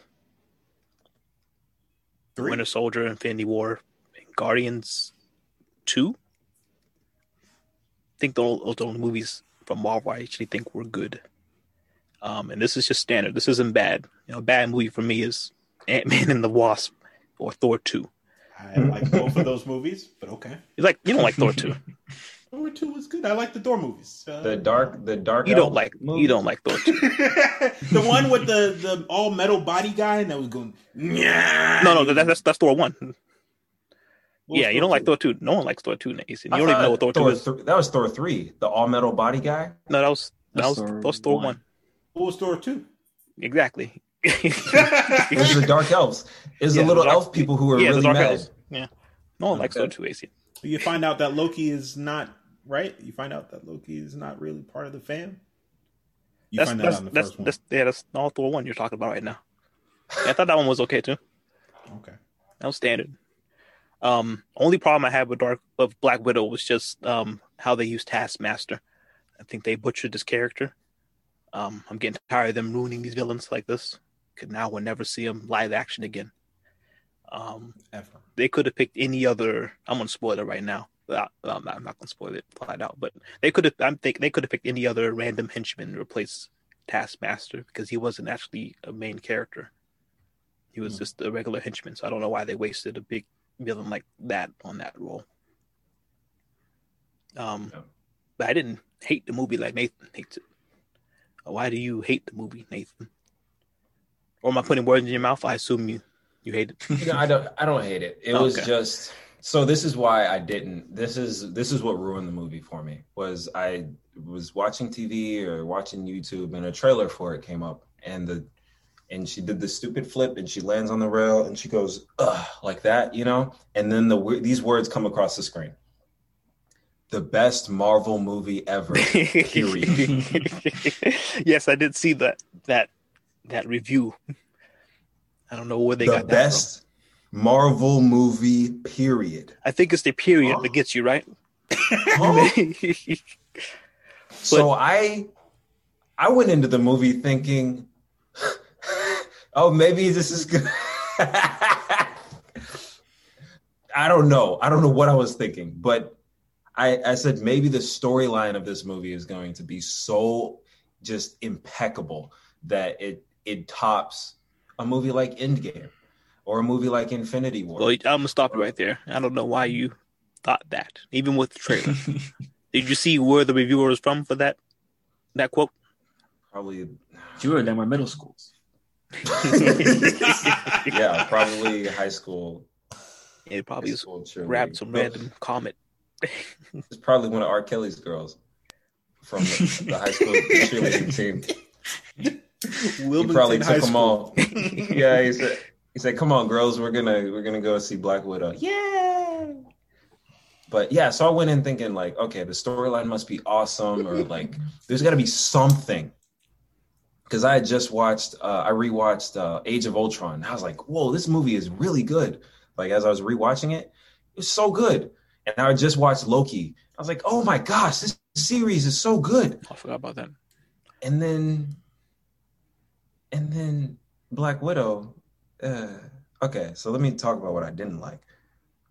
Three? Winter Soldier, Infinity War, and Guardians Two. I think those the only movies from Marvel I actually think were good. Um, and this is just standard. This isn't bad. You know, a bad movie for me is Ant Man and the Wasp or Thor Two. I like both of those movies, but okay. You like you don't like Thor Two. Thor two was good. I like the Thor movies. Uh, the dark the dark You don't Elf like movie? you don't like Thor Two. the one with the the all metal body guy and that was going. Yeah. No, no, that, that's that's Thor One. What Yeah, you don't Thor like two? Thor Two. No one likes Thor Two, Nathan. I You don't even know what thought Thor Two is. th- that was thor 3 the all-metal body guy No, that was that That's was, Thor that was Thor one. One. What was Thor two? Exactly. it was the dark elves is Yeah, the little the dark- elf people who are yeah, really Dark mad Elves. Yeah. No one likes Okay. Thor Two, AC. you find out that Loki is not right. You find out that Loki is not really part of the fam. You that's find that that's, out in the that's, first one. that's yeah, that's all the one you're talking about right now. Yeah, I thought that one was okay too. Okay. That was standard. Um, only problem I had with Dark of Black Widow was just um how they used Taskmaster. I think they butchered this character. Um, I'm getting tired of them ruining these villains like this. Cause now we'll never see them live action again. Um, Ever. they could have picked any other. I'm gonna spoil it right now. Well, I'm not, I'm not gonna spoil it flat out, but they could have. I'm think they could have picked any other random henchman to replace Taskmaster because he wasn't actually a main character. He was Hmm. just a regular henchman. So I don't know why they wasted a big villain like that on that role. Um, Yeah. but I didn't hate the movie like Nathan hates it. Why do you hate the movie, Nathan? Or am I putting words in your mouth? I assume you you hate it. You know, I don't I don't hate it. It was just so this is why I didn't this is this is what ruined the movie for me was I was watching TV or watching YouTube and a trailer for it came up and the and she did the stupid flip and she lands on the rail and she goes Ugh, like that, you know? And then the these words come across the screen. The best Marvel movie ever. Period. yes, I did see that that that review. I don't know where they the got that best Marvel movie period. I think it's the period that gets you right. So I I went into the movie thinking, oh, maybe this is good. I don't know. I don't know what I was thinking, but I, I said maybe the storyline of this movie is going to be so just impeccable that it it tops a movie like Endgame or a movie like Infinity War. well, I'm gonna stop you right there. I don't know why you thought that, even with the trailer. did you see where the reviewer was from for that that quote? Probably, Two of them were middle schools. yeah, probably high school. It probably high just school grabbed some No, random comment. It's probably one of R. Kelly's girls from the, the high school cheerleading team. He Wilmington probably High took them School. all. yeah, he said, he said, "Come on, girls, we're gonna we're gonna go see Black Widow." Yeah. But yeah, so I went in thinking like, okay, the storyline must be awesome, or like, there's got to be something. Because I had just watched, uh, I rewatched uh, Age of Ultron. I was like, whoa, this movie is really good. Like as I was rewatching it, it was so good. And I just watched Loki. I was like, oh my gosh, this series is so good. I forgot about that. And then, and then Black Widow. Uh, okay, so let me talk about what I didn't like.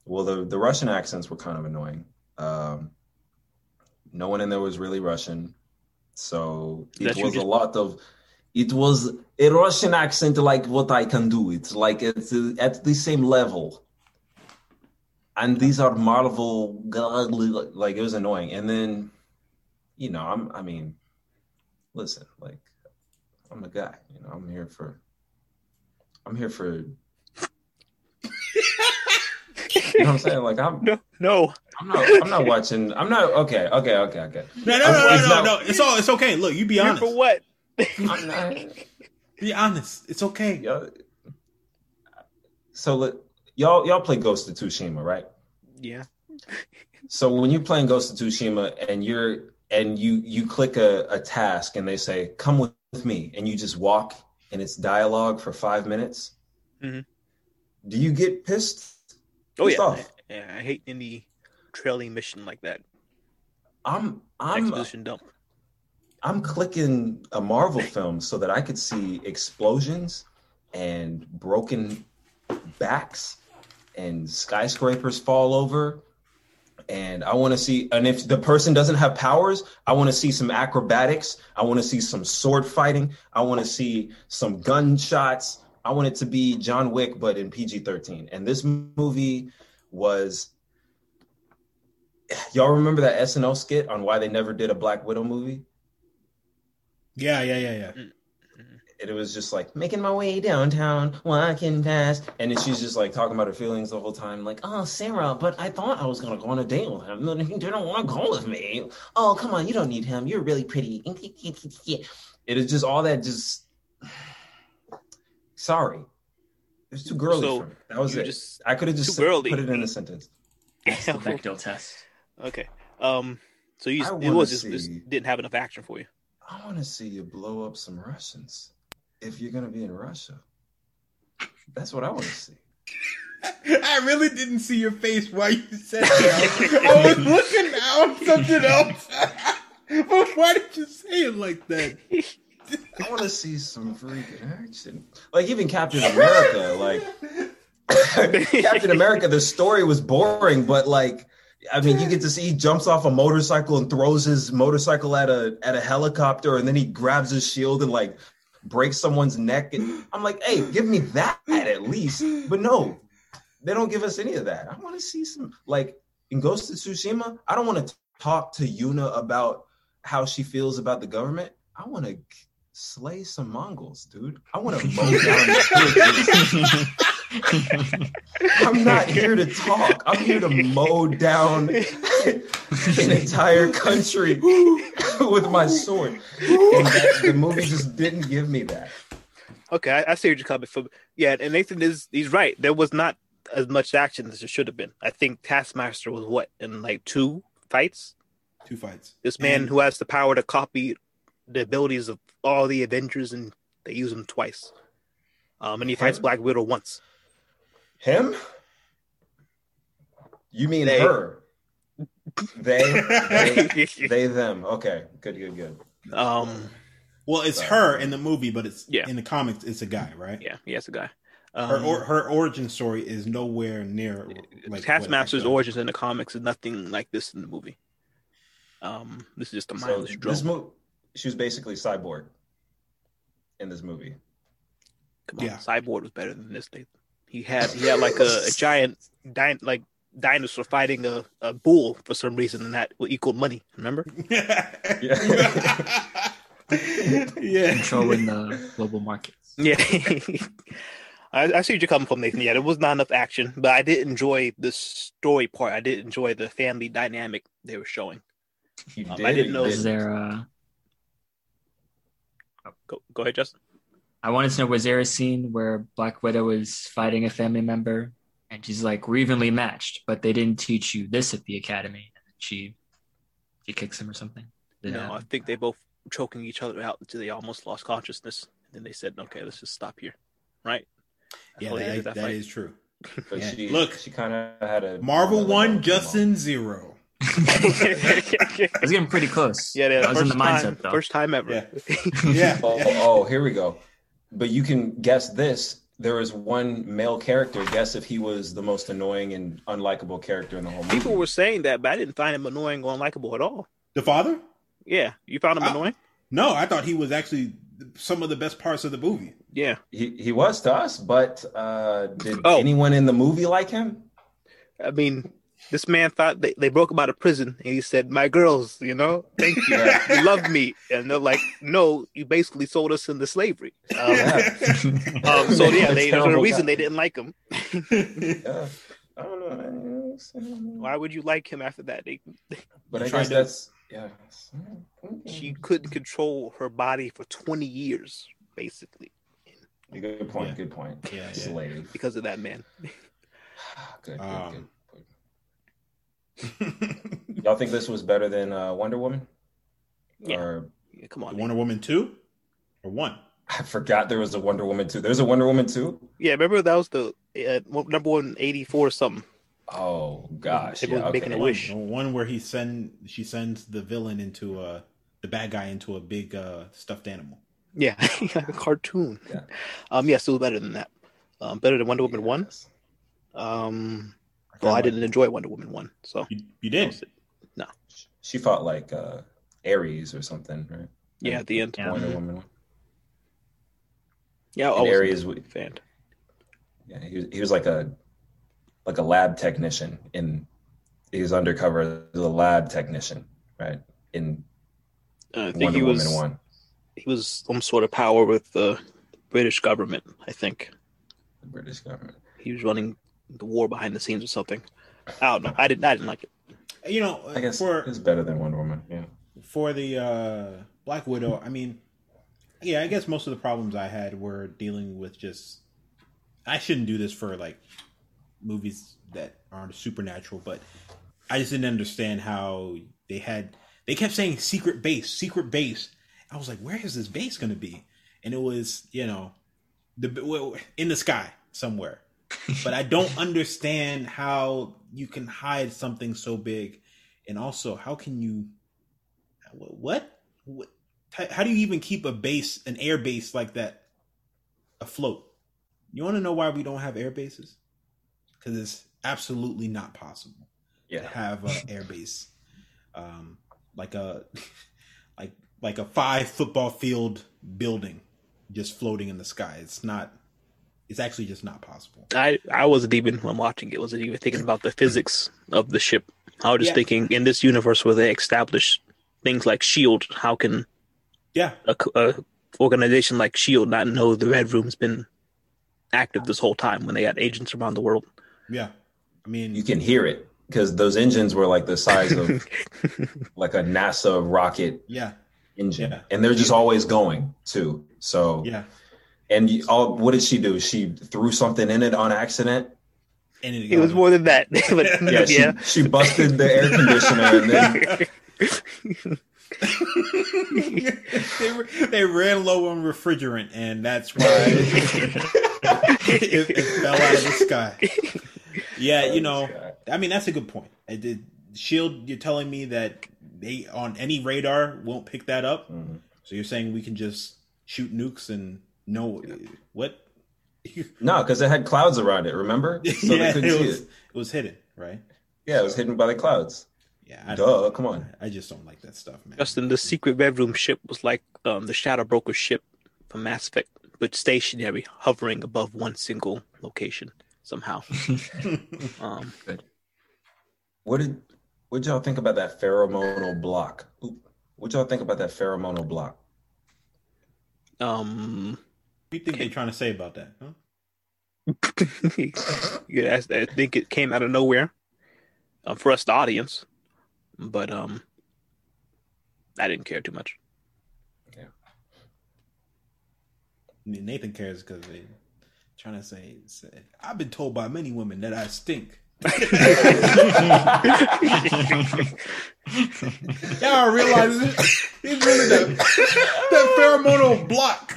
Well, the the Russian accents were kind of annoying. Um, no one in there was really Russian, so it was just- a lot of. It was a Russian accent like what I can do. It's like it's uh, at the same level. And these are Marvel, like it was annoying. And then, you know, I'm. I mean, listen, like I'm a guy, you know, I'm here for I'm here for you know what I'm saying? Like I'm No, no. I'm not I'm not watching I'm not okay, okay, okay, okay. No, no, no, It's no, no, not- no. It's all. It's okay. Look, you be Here honest. for what? I'm not Be honest. It's okay. y'all, so let, y'all y'all play Ghost of Tsushima, right? Yeah. So when you're playing Ghost of Tsushima and you're and you you click a, a task and they say, come with me, and you just walk and it's dialogue for five minutes, Mhm. do you get pissed? Oh Pissed yeah. off? yeah. I hate any trailing mission like that. I'm I'm Exposition dump. I'm clicking a Marvel film so that I could see explosions and broken backs and skyscrapers fall over. And I want to see, and if the person doesn't have powers, I want to see some acrobatics. I want to see some sword fighting. I want to see some gunshots. I want it to be John Wick, but in PG 13. And this movie was. Y'all remember that SNL skit on why they never did a Black Widow movie? Yeah, yeah, yeah, yeah. Mm. And it was just like making my way downtown, walking past, and then she's just like talking about her feelings the whole time, like, "Oh, Sarah, but I thought I was gonna go on a date with him, and he didn't want to go with me. Oh, come on, you don't need him. You're really pretty." It is just all that. Just sorry, it's too girly So, for me. That was it. just- I could have just too girly. put it in a sentence. That's the Bechdel test. okay. Um. So you I it was just, just didn't have enough action for you. I want to see you blow up some Russians if you're gonna be in Russia. That's what I want to see. I really didn't see your face while you said that. I was looking out something else. but why did you say it like that? I want to see some freaking action. Like even Captain America, like Captain America, the story was boring, but like I mean, you get to see he jumps off a motorcycle and throws his motorcycle at a at a helicopter, and then he grabs his shield and like breaks someone's neck. And I'm like, hey, give me that at least. But no, they don't give us any of that. I want to see some like in Ghost of Tsushima. I don't want to talk to Yuna about how she feels about the government. I want to slay some Mongols, dude. I want to mow down. I'm not here to talk. I'm here to mow down an entire country with my sword. And that, the movie just didn't give me that. Okay, I, I see what you're coming from. Yeah, and Nathan is he's right. There was not as much action as there should have been. I think Taskmaster was what in like two fights. Two fights. This man And- who has the power to copy the abilities of all the Avengers, and they use him twice. Um, and he fights Black Widow once. Him? You mean They. her? They, they, they, them. Okay, good, good, good. Um, Well, it's her in the movie, but it's Yeah. in the comics. It's a guy, right? yeah, he has a guy. Her Um, or, her origin story is nowhere near like Taskmaster's what- origins in the comics is nothing like this in the movie. Um, this is just a So mindless drone. this movie, she was basically cyborg in this movie. Come on, Yeah. Cyborg was better than this. Nathan. He had he had like a, a giant din- like dinosaur fighting a, a bull for some reason, and that equaled money. Remember? yeah. yeah. Controlling the global markets. Yeah. I, I see what you're coming from, Nathan. Yeah, there was not enough action, but I did enjoy the story part. I did enjoy the family dynamic they were showing. You Um, did, I didn't know- Was did. there uh Go, go ahead, Justin. I wanted to know was there a scene where Black Widow was fighting a family member and she's like, We're evenly matched, but they didn't teach you this at the academy. And she she kicks him or something. Did No, that I think they both choking each other out until they almost lost consciousness. And then they said, "Okay, let's just stop here." Right? That's Yeah, how they ended that, that fight. is true. Yeah. she, Look. she kind of had a Marvel one, moment. Justin zero. I was getting pretty close. yeah, yeah. I was in the mindset time, though. first time ever. Yeah. Yeah. Oh, oh, here we go. But you can guess this. There is one male character. Guess if he was the most annoying and unlikable character in the whole movie. People were saying that, but I didn't find him annoying or unlikable at all. The father? Yeah, you found him Ah. annoying? No, I thought he was actually some of the best parts of the movie. Yeah. he, he was to us, but uh, did Oh. anyone in the movie like him? I mean, this man thought they, they broke him out of prison, and he said, "My girls, you know, thank you, Yeah. you love me." And they're like, "No, you basically sold us into slavery." Um, Yeah. um, so yeah, they, there's a Terrible reason guy. they didn't like him. Yeah. I don't know. Why would you like him after that? They, But I tried guess to- that's yeah. she couldn't control her body for 20 years, basically, Good point. Yeah. Good point. Yeah, yeah. Slave. because of that man. Good. Good. Um, good. Y'all think this was better than uh, Wonder Woman? Yeah. Or Yeah, come on. Wonder Woman two or one? I forgot there was a Wonder Woman two. There's a Wonder Woman two. Yeah, remember that was the uh, number one eighty four something. Oh gosh, People yeah, making okay. a wish. The one where he send she sends the villain into a the bad guy into a big uh, stuffed animal. Yeah, like a cartoon. Yeah. Um, yeah, still better than that. Um, better than Wonder Woman one. Um, kinda well, I didn't enjoy Wonder Woman one, so You, you did. No, she fought like uh, Ares or something, right? yeah, at the end. Yeah. Wonder Woman. Yeah, I And was Ares, a w- fan. yeah, he was, he was like a like a lab technician in. He was undercover as a lab technician, right? In Uh, I think Wonder he was Woman one, he was some sort of power with the British government. I think the British government. he was running the war behind the scenes or something. I don't know. I didn't. I didn't like it. You know, I guess for it's better than Wonder Woman. Yeah. for the uh, Black Widow, I mean, yeah, I guess most of the problems I had were dealing with just. I shouldn't do this for like movies that aren't supernatural, but I just didn't understand how they had. They kept saying secret base, secret base. I was like, where is this base going to be? And it was, you know, the in the sky somewhere. But I don't understand how you can hide something so big, and also how can you, what, what, how do you even keep a base, an air base like that, afloat? You want to know why we don't have air bases? Because it's absolutely not possible to have an air base, um, like a, like like a five football field building, just floating in the sky. It's not. It's actually just not possible. I I wasn't even when watching it wasn't even thinking about the physics of the ship. I was just Yeah. thinking in this universe where they establish things like Shield, how can Yeah, a organization like Shield not know the Red Room's been active this whole time when they had agents around the world? yeah. I mean, You can hear it because those engines were like the size of like a NASA rocket yeah, engine, Yeah. and they're just always going too. So yeah. And you, all, what did she do? She threw something in it on accident. And It was more than that. but, Yeah, she, yeah. she busted the air conditioner and then they, they ran low on refrigerant, and that's why it, it fell out of the sky. Yeah, you know, I mean that's a good point. I did Shield. You're telling me that they on any radar won't pick that up. Mm-hmm. So you're saying we can just shoot nukes and know what? no, because it had clouds around it. Remember? So yeah, they couldn't it see was it. it was hidden, right? Yeah, it was hidden by the clouds. Yeah, I, Duh, come on. I just don't like that stuff, man. Justin, the secret Red Room ship was like um, the Shadow Broker ship from Mass Effect, but stationary, hovering above one single location somehow. um, What did what y'all think about that pheromonal block? Oop. What y'all think about that pheromonal block? um, What do you think they're trying to say about that? Huh? yeah, I, I think it came out of nowhere uh, for us, the audience, but um, I didn't care too much. Yeah. Nathan cares because they trying to say, say, I've been told by many women that I stink. Y'all realize it? It's really that, that pheromonal block.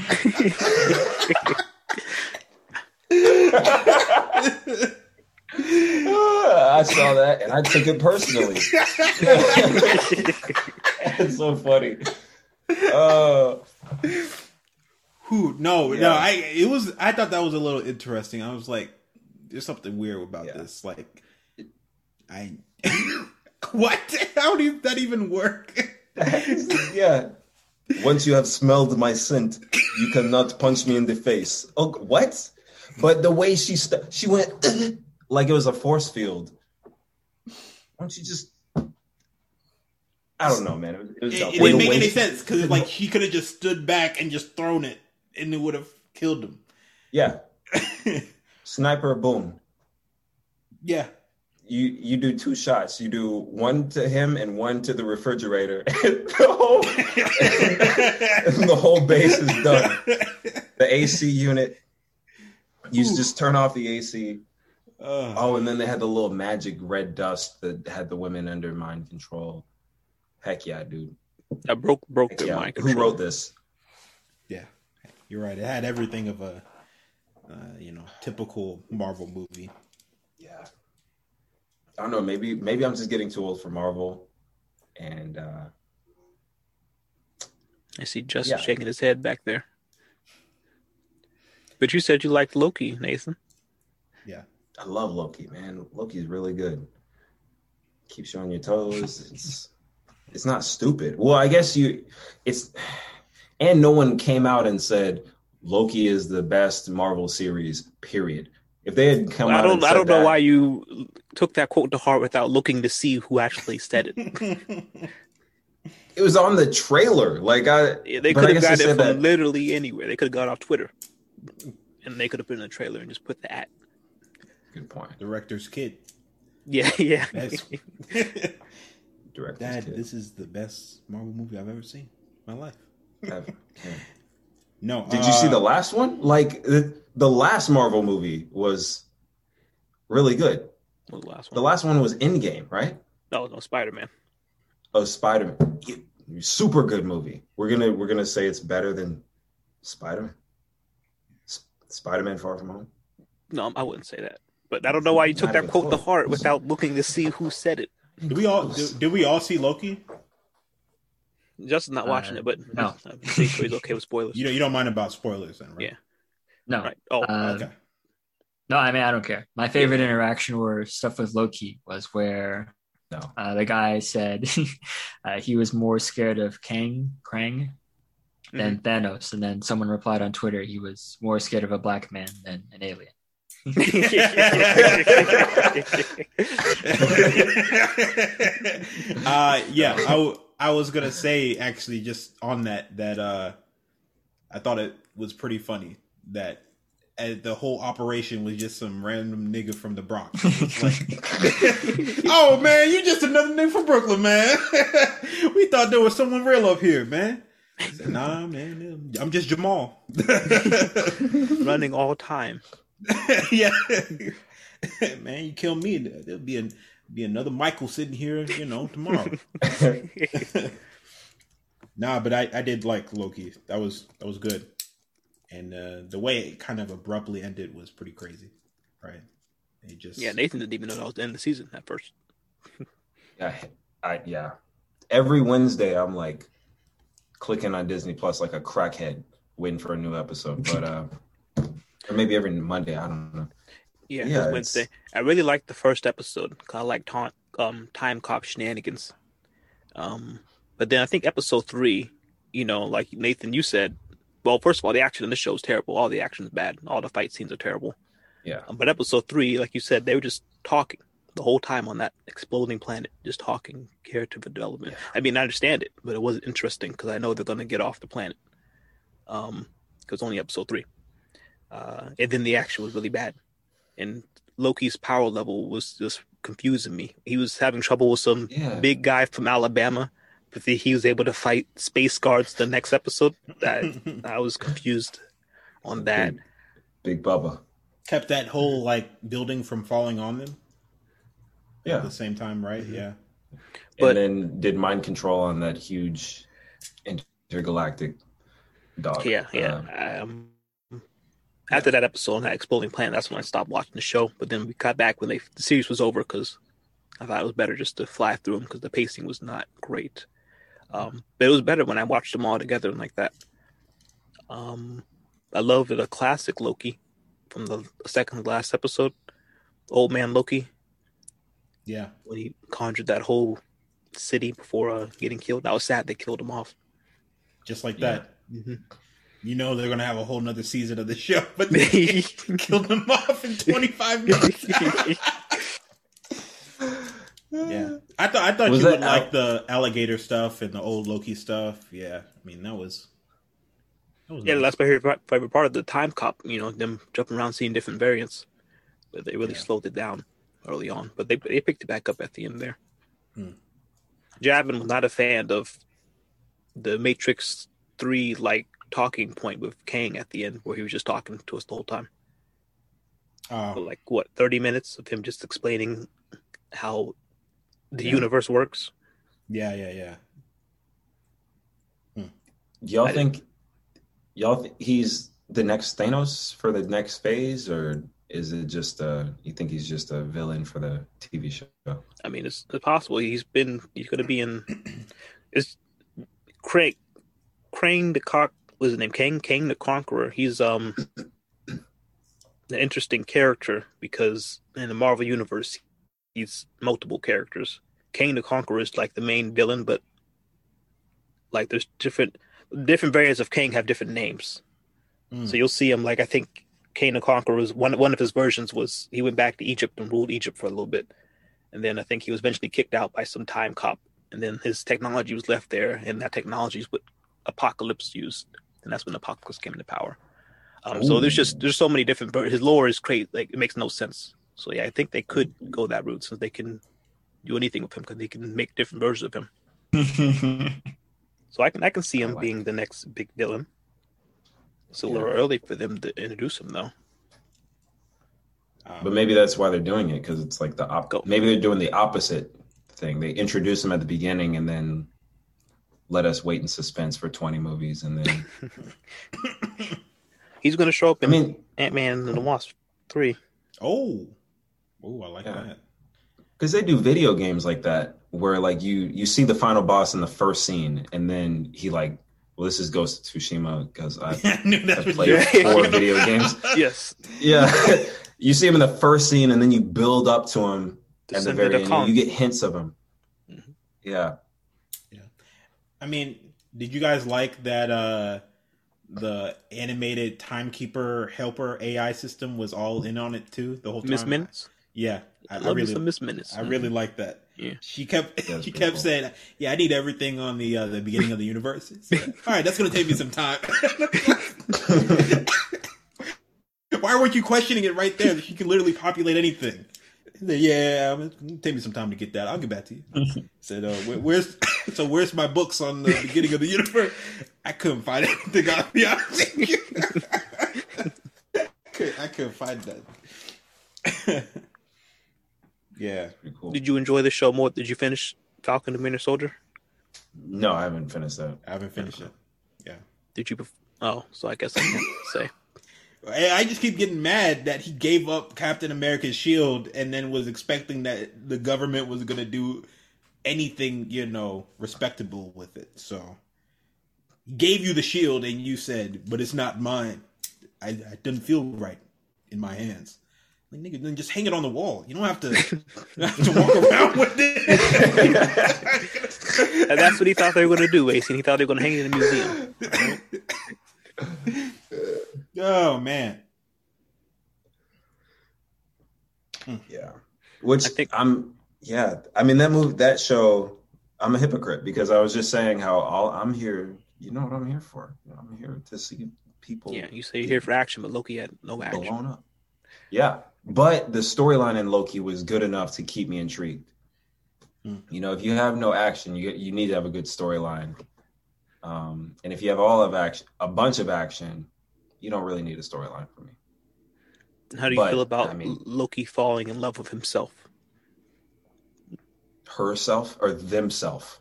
I saw that and I took it personally. That's so funny. Uh, Who? No, Yeah. no. I it was. I thought that was a little interesting. I was like, there's something weird about Yeah. this. Like, I what? How does that even work? yeah. Once you have smelled my scent, you cannot punch me in the face. Oh, what? But the way she st- she went like it was a force field. Why don't you just? I don't know, man. It, was, it, was it, it didn't make any she- sense because like he could have just stood back and just thrown it, and it would have killed him. Yeah, sniper, boom. Yeah, You you do two shots. You do one to him and one to the refrigerator. the whole the whole base is done. The AC unit. You just turn off the AC. Uh, Oh, and then they had the little magic red dust that had the women under mind control. Heck yeah, dude. I broke broke Heck their yeah. mind Who wrote this? yeah, you're right. It had everything of a, uh, you know, typical Marvel movie. Yeah. I don't know. Maybe maybe I'm just getting too old for Marvel, and uh, I see Justin Yeah. shaking his head back there. But you said you liked Loki, Nathan. Yeah, I love Loki, man. Loki's really good. Keeps you on your toes. It's it's not stupid. Well, I guess you it's and no one came out and said Loki is the best Marvel series, period. If they had come I out don't and I don't know that- why you took that quote to heart without looking to see who actually said it. it was on the trailer. Like I Yeah, they could have guess got it from that- literally anywhere. They could have gone off Twitter. And they could have put in a trailer and just put the at. Good point. director's kid. Yeah, yeah. Director's Dad, kid. this is the best Marvel movie I've ever seen in my life. Have- yeah. No, Did you see uh, the last one? Like the, the last Marvel movie was really good. What was the last The one? last one was Endgame, right? No, no, Spider Man. Oh, Spider Man. super good movie. We're gonna we're gonna say it's better than Spider-Man. Spider-Man Far From Home. No, I wouldn't say that. But I don't know why you took Not that even quote to heart without looking to see who said it. Did we all did, did we all see Loki? Justin's not watching Uh, it, but no. I'm pretty sure he's okay with spoilers. You don't you don't mind about spoilers then, right? Yeah. No, Right. Oh, Uh, Okay. no, I mean I don't care. My favorite interaction or stuff with Loki was where No. uh, the guy said uh, he was more scared of Kang Krang than Thanos, and then someone replied on Twitter he was more scared of a black man than an alien. uh yeah, I, w- I was gonna say actually just on that that uh I thought it was pretty funny that uh, the whole operation was just some random nigga from the Bronx. Like, oh man, you just another nigga from Brooklyn, man. we thought there was someone real up here, man. Said, nah, man, I'm just Jamal. running all time. yeah, man, you kill me, there'll be an, be another Michael sitting here, you know, tomorrow. nah, but I, I did like Loki. That was that was good, and uh, the way it kind of abruptly ended was pretty crazy, right? It just Yeah, Nathan didn't even know that was the end of the season at first. Yeah, I yeah. Every Wednesday, I'm like clicking on Disney Plus like a crackhead, waiting for a new episode. But uh, or maybe every Monday. I don't know. Yeah, Yeah, it was it's- Wednesday. I really liked the first episode 'cause I like ta- um, time cop shenanigans. Um, but then I think episode three, you know, like Nathan, you said, well, first of all, the action in the show is terrible. All the action is bad. All the fight scenes are terrible. Yeah. Um, but episode three, like you said, they were just talking the whole time on that exploding planet, just talking character development. I mean, I understand it, but it wasn't interesting because I know they're going to get off the planet. Um, because only episode three. Uh, and then the action was really bad, and Loki's power level was just confusing me. He was having trouble with some Yeah. big guy from Alabama, but then he was able to fight space guards the next episode. That I was confused on that. Big, Big Bubba. kept that whole like building from falling on them Yeah. at the same time, right? Mm-hmm. Yeah. But- and then did mind control on that huge intergalactic dog. Yeah, yeah. Um, Um, after that episode on that exploding planet, that's when I stopped watching the show. But then we got back when they the series was over because I thought it was better just to fly through them because the pacing was not great. Um, but it was better when I watched them all together and like that. Um, I love the classic Loki from the second to last episode, Old Man Loki, Yeah. when he conjured that whole city before uh, getting killed. I was sad they killed him off. Just like Yeah. that. Mhm. You know they're gonna have a whole nother season of the show, but they killed them off in 25 minutes. yeah. I thought I thought Was you that would like Al- the alligator stuff and the old Loki stuff. Yeah. I mean that was that was Yeah, nice. that's my favorite, favorite part of the time cop. You know, them jumping around seeing different variants, but they really Yeah. slowed it down early on. But they they picked it back up at the end there. Hmm. Javin was not a fan of the Matrix Three like talking point with Kang at the end, where he was just talking to us the whole time. For Oh, like what thirty minutes of him just explaining how the Yeah. universe works. yeah, yeah, yeah. y'all I think y'all th- he's the next Thanos for the next phase, or is it just uh you think he's just a villain for the TV show? I mean, it's, it's possible he's been he's going to be in. It's Craig Crane the cock was his name Kang Kang the Conqueror. He's um an interesting character because in the Marvel universe he's multiple characters. Kang the Conqueror is like the main villain, but like there's different different variants of Kang have different names. Mm. So you'll see him like I think Kang the Conqueror was one one of his versions was he went back to Egypt and ruled Egypt for a little bit. And then I think he was eventually kicked out by some time cop. And then his technology was left there, and that technology is what Apocalypse used. And that's when Apocalypse came into power. Um, so there's just there's so many different ver- his lore is crazy like it makes no sense. So yeah, I think they could go that route since they can do anything with him because they can make different versions of him. So I can I can see him like being the next big villain. It's a Yeah. little early for them to introduce him though. Um, But maybe that's why they're doing it because it's like the op- Go. maybe they're doing the opposite thing. They introduce him at the beginning and then let us wait in suspense for 20 movies and then He's going to show up I in mean, Ant Man and the Wasp three. Oh, oh, I like Yeah. that. because they do video games like that where like you you see the final boss in the first scene and then he like well this is Ghost of Tsushima because I I knew that's I've played four video about. games. Yes, yeah you see him in the first scene and then you build up to him at the very end you get hints of him Mhm. yeah I mean, did you guys like that uh the animated timekeeper helper AI system was all in on it too the whole time? Miss Minutes. Yeah. I, I Love really some Miss Minutes. I really like that. Yeah. She kept That's she kept cool. saying, "Yeah, I need everything on the uh, the beginning of the universe." It's like, All right, that's gonna take me some time. Why weren't you questioning it right there? She can literally populate anything. He said, yeah, I'm- take me some time to get that. I'll get back to you. said, uh, where, "Where's so? Where's my books on the beginning of the universe?" I couldn't find anything. I'll be honest. with you. Could- I couldn't find that. yeah. pretty cool Did you enjoy the show more? Did you finish Falcon and Winter Soldier? no I haven't finished that I haven't finished it. Yeah. Did you? pref- Oh, so I guess I can't say. I just keep getting mad that he gave up Captain America's shield and then was expecting that the government was going to do anything, you know, respectable with it. So he gave you the shield and you said, "But it's not mine. I, I didn't feel right in my hands." Like, nigga, then just hang it on the wall. You don't have to, don't have to walk around with it. And that's what he thought they were going to do, Ace. And he thought they were going to hang it in a museum. oh man. yeah which I think- I'm yeah I mean that move that show I'm a hypocrite because I was just saying how all I'm here you know what I'm here for I'm here to see people Yeah, you say you're here for action, but Loki had no action. blown up. Yeah, but the storyline in Loki was good enough to keep me intrigued. Hmm. You know, if you have no action, you you need to have a good storyline. Um, and if you have all of action, a bunch of action, you don't really need a storyline for me. How do you But, feel about I mean- Loki falling in love with himself? Herself or themself?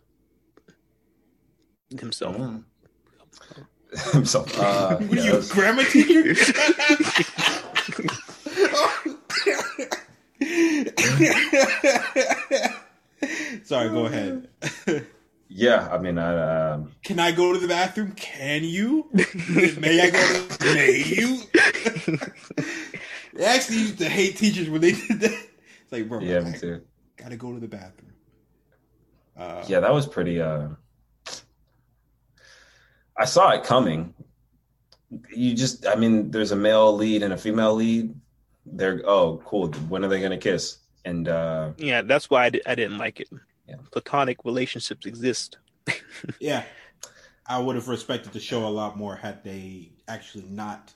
Himself. Mm. Himself. Uh, Were yeah, you a that's- grammar teacher? Sorry, go ahead. Yeah, I mean, I, um, Can I go to the bathroom? Can you? May I go to May you? they actually used to hate teachers when they did that. It's like, bro, yeah, me too. gotta go to the bathroom. Uh, Yeah, that was pretty. Uh, I saw it coming. You just, I mean, there's a male lead and a female lead. They're oh, cool. When are they gonna kiss? And uh, Yeah, that's why I, di- I didn't like it. Yeah. Platonic relationships exist. yeah, I would have respected the show a lot more had they actually not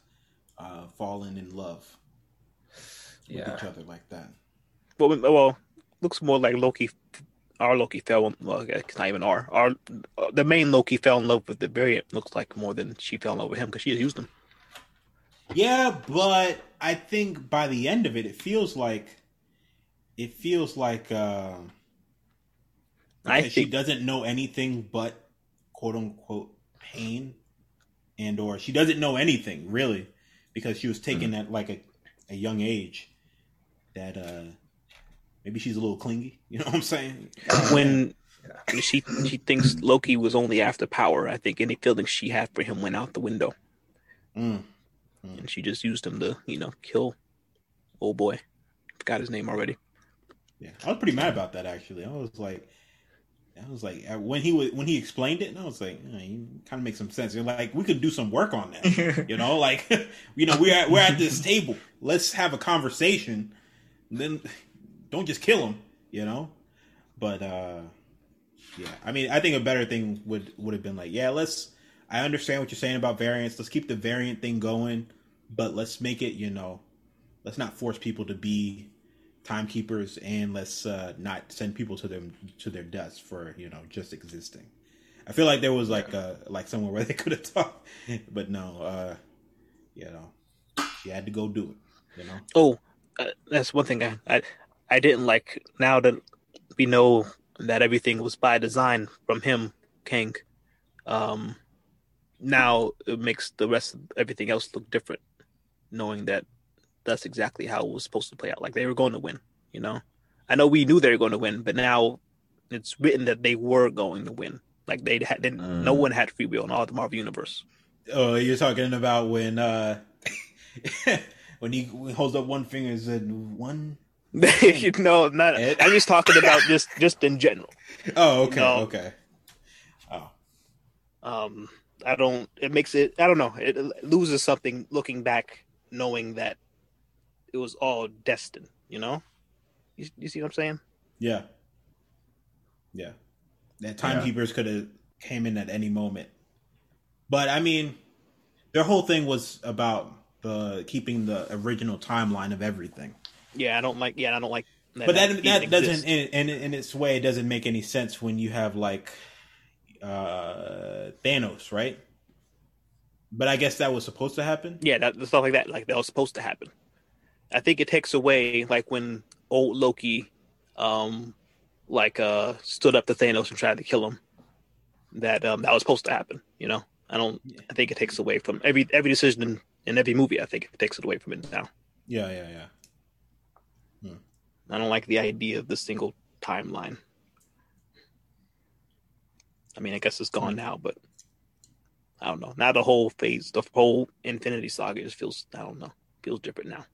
uh, fallen in love with yeah, each other like that. Well, well, looks more like Loki. Our Loki fell. in- Well, it's not even our. Our uh, the main Loki fell in love with the variant. Looks like more than she fell in love with him because she used him. Yeah, but I think by the end of it, it feels like it feels like uh, I because she think doesn't know anything but quote unquote pain, and or she doesn't know anything really because she was taken at like a, a young age. That uh, maybe she's a little clingy. You know what I'm saying? when she she thinks Loki was only after power, I think any feelings she had for him went out the window, Mm. and she just used him to you know kill old boy. Forgot his name already. Yeah, I was pretty mad about that actually. I was like, I was like, uh, when he was when he explained it, and I was like, eh, you kind of makes some sense. You're like, we could do some work on that. you know, like, you know, we're at, we're at this table. Let's have a conversation. Then don't just kill him. You know, but uh yeah, I mean, I think a better thing would would have been like, yeah, let's. I understand what you're saying about variants. Let's keep the variant thing going, but let's make it, you know, let's not force people to be timekeepers and let's uh, not send people to them to their deaths for you know just existing. I feel like there was like uh like somewhere where they could have talked, but no, uh, you know, she had to go do it. You know, Oh, uh, that's one thing I, I I didn't like. Now that we know that everything was by design from him, Kang, um, now it makes the rest of everything else look different, knowing that that's exactly how it was supposed to play out. Like they were going to win, you know. I know we knew they were going to win, but now it's written that they were going to win. Like they had, they, no Mm. one had free will in all the Marvel universe. Oh, you're talking about when uh when he holds up one finger and said one. no, not. I'm just talking about just just in general. Oh, okay, No. okay. Oh, um i don't it makes it i don't know it loses something looking back knowing that it was all destined you know you, you see what i'm saying yeah, yeah. That timekeepers could have came in at any moment, but I mean, their whole thing was about the keeping the original timeline of everything. yeah i don't like yeah i don't like that but that even that doesn't in, in in its way it doesn't make any sense when you have like uh Thanos, right? But I guess that was supposed to happen. yeah that stuff like that like that was supposed to happen i think it takes away like when old loki um like uh stood up to thanos and tried to kill him that um that was supposed to happen you know i don't i think it takes away from every every decision in, in every movie i think it takes it away from it now Yeah, yeah, yeah. I don't like the idea of the single timeline. I mean, I guess it's gone now, but I don't know. Now the whole phase, the whole Infinity Saga just feels, I don't know, feels different now.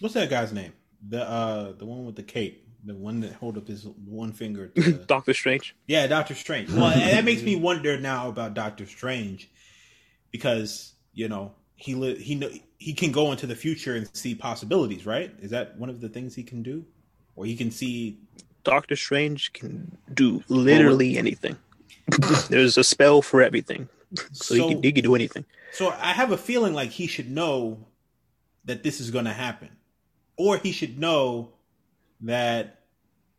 What's that guy's name? The uh the one with the cape, the one that hold up his one finger. To, Doctor Strange. yeah, Doctor Strange. Well, and that makes me wonder now about Doctor Strange because you know he li- he know he can go into the future and see possibilities, right? Is that one of the things he can do, or he can see? Doctor Strange can do literally anything. There's a spell for everything, so, he, can, he can do anything. So I have a feeling like he should know that this is going to happen, or he should know that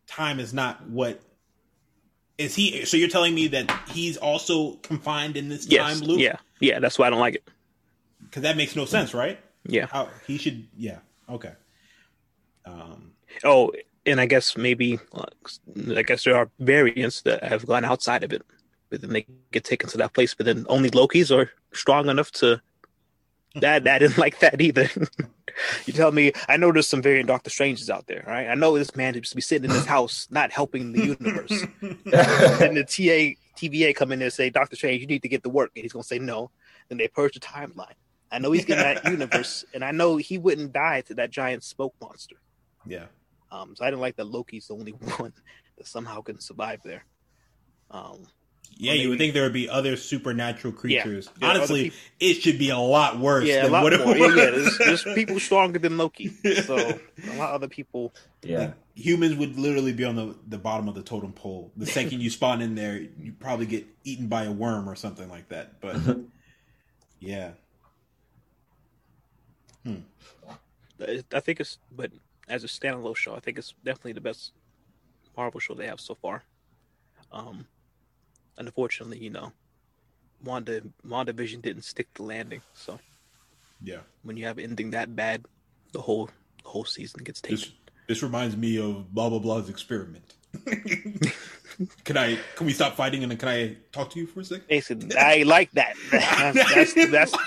time is not what is he. So you're telling me that he's also confined in this Yes, time loop? yeah, yeah. That's why I don't like it. because that makes no sense, right? Yeah. How he should? Yeah. Okay. Um. Oh, and I guess maybe, I guess there are variants that have gone outside of it, but then they get taken to that place. But then only Lokis are strong enough to. That I didn't like that either. you tell me, I know there's some variant Doctor Stranges out there, right? I know this man to be sitting in his house, not helping the universe, and the TA TVA come in there and say, Doctor Strange, you need to get to work, and he's gonna say no. Then they purge the timeline. I know he's getting that universe, and I know he wouldn't die to that giant smoke monster. Yeah. Um, so I didn't like that Loki's the only one that somehow can survive there. Um, Yeah, you would think there would be other supernatural creatures. Yeah, other Honestly, it should be a lot worse. yeah, a than lot what it more. Yeah, was. yeah, there's, there's people stronger than Loki, so a lot of other people. Yeah. humans would literally be on the, the bottom of the totem pole. The second you spawn in there, you probably get eaten by a worm or something like that. But yeah, I I think it's, but as a standalone show, I think it's definitely the best Marvel show they have so far. Um, and unfortunately, you know, Wanda WandaVision didn't stick the landing. So yeah. when you have ending that bad, the whole the whole season gets taken. This this reminds me of blah blah blah's experiment. can I? Can we stop fighting and then can I talk to you for a second? Basically, I like that. That's that's, that's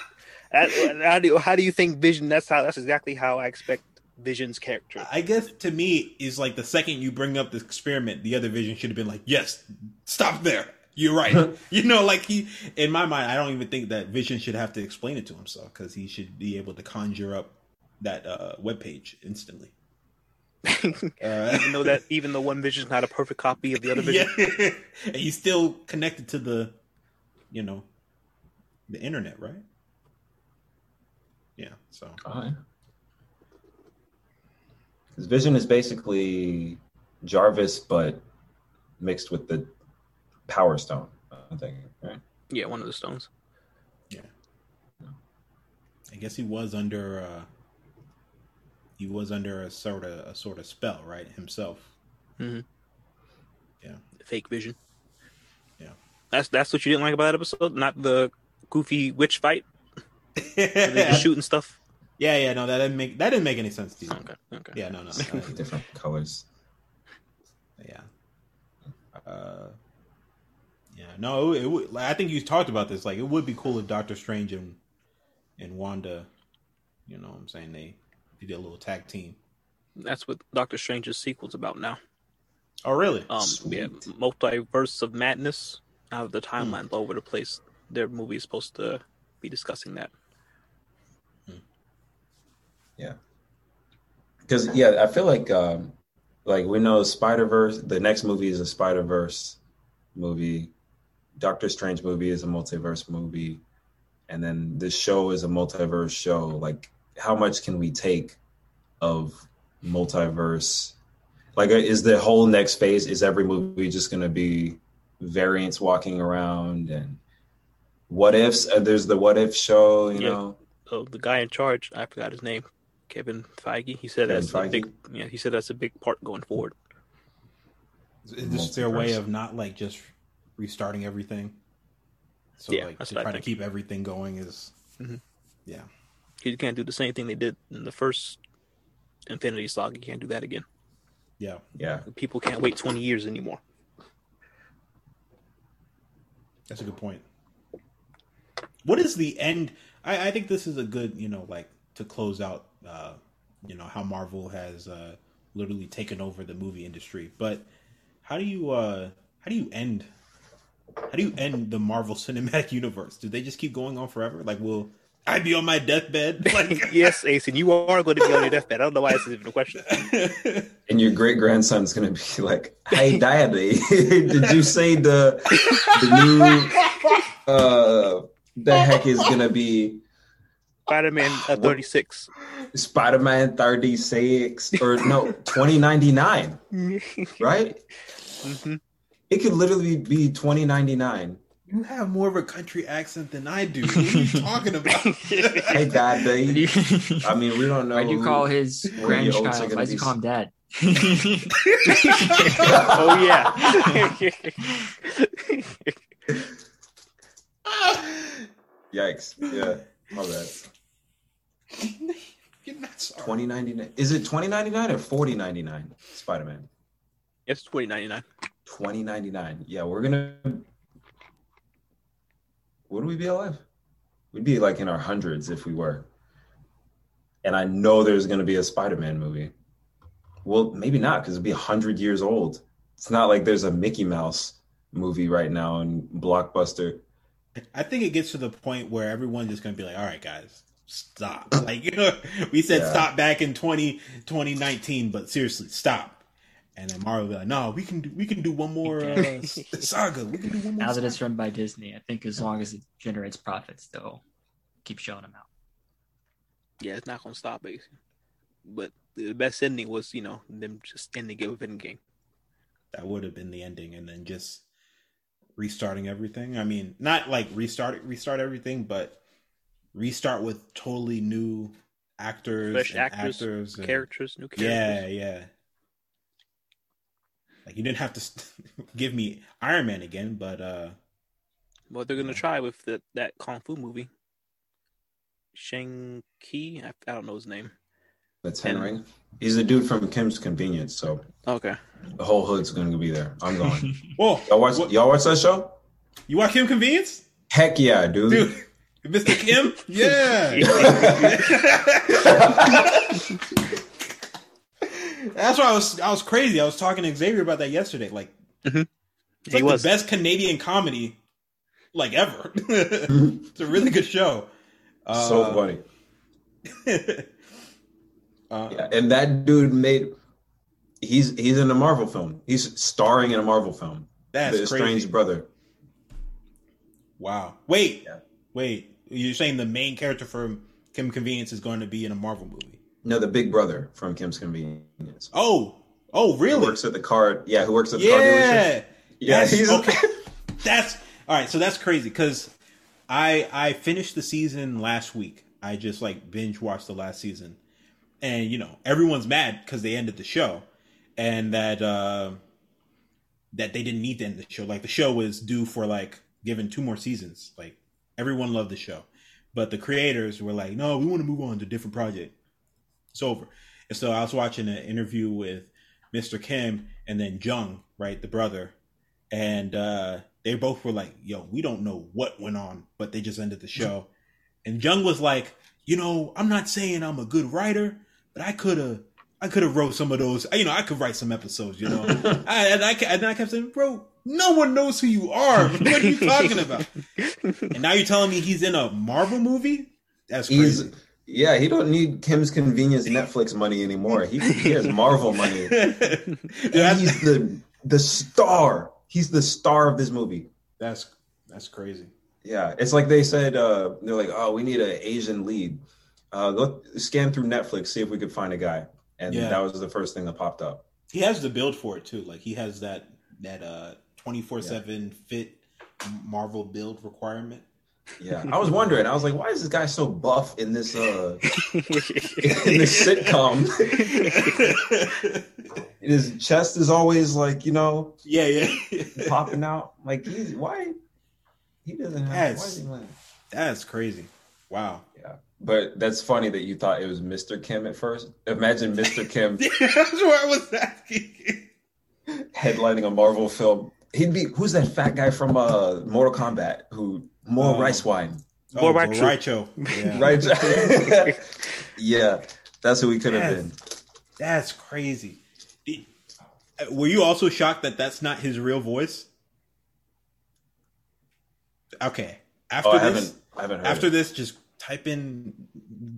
that, how do you, how do you think Vision? That's how that's exactly how I expect Vision's character. I guess to me is like the second you bring up this experiment, the other vision should have been like, "Yes, stop there. You're right." you know, like he in my mind, I don't even think that Vision should have to explain it to himself because he should be able to conjure up that uh, web page instantly. Uh, even though that even though one Vision's not a perfect copy of the other Vision. yeah, and he's still connected to the, you know, the internet, right? Yeah. So Fine. Because Vision is basically Jarvis, but mixed with the Power Stone. I think, right? Yeah, one of the stones. Yeah. I guess he was under uh he was under a sort of a sort of spell, right? Himself. Yeah. Fake Vision. Yeah. That's that's what you didn't like about that episode, not the goofy witch fight. Yeah, shooting stuff. Yeah, yeah, no, that didn't make that didn't make any sense to you. Okay, okay. Yeah, no, no. Different colors. yeah. Uh yeah, no, it would. Like, I think you talked about this. Like, it would be cool if Doctor Strange and and Wanda, you know, what I'm saying they they did a little tag team. That's what Doctor Strange's sequel's about now. Oh, really? Um, yeah, multiverse of madness. Out of the timelines all over the place. Their movie is supposed to be discussing that. Yeah. Because yeah, I feel like um like we know Spider Verse. The next movie is a Spider Verse movie. Doctor Strange movie is a multiverse movie, and then this show is a multiverse show. Like, how much can we take of multiverse? Like, uh, is the whole next phase? Is every movie just going to be variants walking around and what ifs? Uh, there's the what if show, you Yeah. know. So the guy in charge, I forgot his name, Kevin Feige. He said Kevin that's a big. Yeah, he said that's a big part going forward. Is this their way of not like just restarting everything? So Yeah, like that's to what try to keep everything going is, Mhm. yeah. You can't do the same thing they did in the first Infinity Saga. You can't do that again. Yeah. Yeah. People can't wait twenty years anymore. That's a good point. What is the end? I, I think this is a good, you know, like to close out, uh, you know, how Marvel has uh, literally taken over the movie industry. But how do you, uh, how do you end? How do you end the Marvel Cinematic Universe? Do they just keep going on forever? Like, will I be on my deathbed? Like, yes, Ace, and you are going to be on your deathbed. I don't know why this is even a question. And your great grandson's gonna be like, "Hey, Daddy, did you say the the new uh the heck is gonna be Spider-Man uh, What? 36. Spider Man thirty six or no twenty ninety nine, right? hmm It could literally be twenty ninety nine. you have more of a country accent than I do. What are you talking about? Hey, Why do I mean, we don't know. why do you call his where your oats are grandchild? Why do you call him dad? oh yeah. Yikes! Yeah, my bad. You're not sorry. Twenty ninety nine. Is it twenty ninety nine or forty ninety nine? Spider Man. It's 2099. Twenty ninety nine. Yeah, we're gonna. Would we be alive? We'd be like in our hundreds if we were. And I know there's gonna be a Spider Man movie. Well, maybe not because it'd be hundred years old. It's not like there's a Mickey Mouse movie right now in Blockbuster. I think it gets to the point where everyone's just going to be like, all right, guys, stop. Like, you know, we said Yeah. stop back in 20, 2019, but seriously, stop. And then Mario will be like, no, we can do, we can do one more uh, saga. We can do one more now that it's run by Disney, I think as long as it generates profits, they'll keep showing them out. Yeah, it's not going to stop, basically. But the best ending was, you know, them just ending it with Endgame. That would have been the ending. And then just restarting everything. I mean, not like restart, restart everything, but restart with totally new actors, Fresh and actors, actors and- Characters, new characters. Yeah, characters. yeah. Like you didn't have to give me Iron Man again, but uh What they're going to try with the, that Kung Fu movie. Shang Ki? I, I don't know his name. That's Henry. He's the dude from Kim's Convenience, so Okay. the whole hood's gonna be there. I'm going. whoa, Y'all watch? what- Y'all watch that show? you watch Kim Convenience, Heck yeah, dude. dude. Mr. Kim, yeah. That's why I was I was crazy. I was talking to Xavier about that yesterday. Like it's He like was. the best Canadian comedy like ever. it's a really good show. Uh, so funny. uh, Yeah, and that dude made. He's he's in a Marvel film. He's starring in a Marvel film. That's the crazy. Strange Brother. Wow. Wait. Yeah. Wait. You're saying the main character from Kim Convenience is going to be in a Marvel movie? No, the big brother from Kim's Convenience. Oh. Oh, Who really? works at the car? Yeah, who works at the car dealership? Yeah. Yeah, That's- he's okay. That's all right. So that's crazy because I I finished the season last week. I just like binge watched the last season, and you know everyone's mad because they ended the show, and that uh that they didn't need to end the show. Like the show was due for like given two more seasons. Like everyone loved the show, but the creators were like, no, we want to move on to a different project. It's over. And so I was watching an interview with Mr. Kim and then Jung, right, the brother, and uh, they both were like, "Yo, we don't know what went on, but they just ended the show." And Jung was like, "You know, I'm not saying I'm a good writer, but I could have." I could have wrote some of those. You know, I could write some episodes. You know, I, and I and I kept saying, "Bro, no one knows who you are. What are you talking about?" and now you're telling me he's in a Marvel movie? That's He's crazy. Yeah, he don't need Kim's convenience Netflix money anymore. He, he has Marvel money. yeah, he's the the star. He's the star of this movie. that's that's crazy. Yeah, it's like they said. Uh, they're like, "Oh, we need an Asian lead. Uh, go scan through Netflix, see if we could find a guy." And Yeah. that was the first thing that popped up. He has the build for it too. Like he has that that uh twenty four seven fit Marvel build requirement. Yeah, I was wondering. I was like, "Why is this guy so buff in this uh in this sitcom?" His chest is always like, you know, yeah, yeah. popping out. Like, he's why he doesn't have. Why is he That's crazy. Wow. yeah, but that's funny that you thought it was Mr. Kim at first. Imagine Mr. Kim That's what I was asking. headlining a Marvel film. He'd be who's that fat guy from uh Mortal Kombat who more Oh. rice wine, Oh, rice. Bo' Rai Cho. Yeah. right? yeah, that's who we could have been. That's crazy. Uh, were you also shocked that that's not his real voice? Okay. After Oh, I this, haven't, I haven't heard. after it. this, just type in,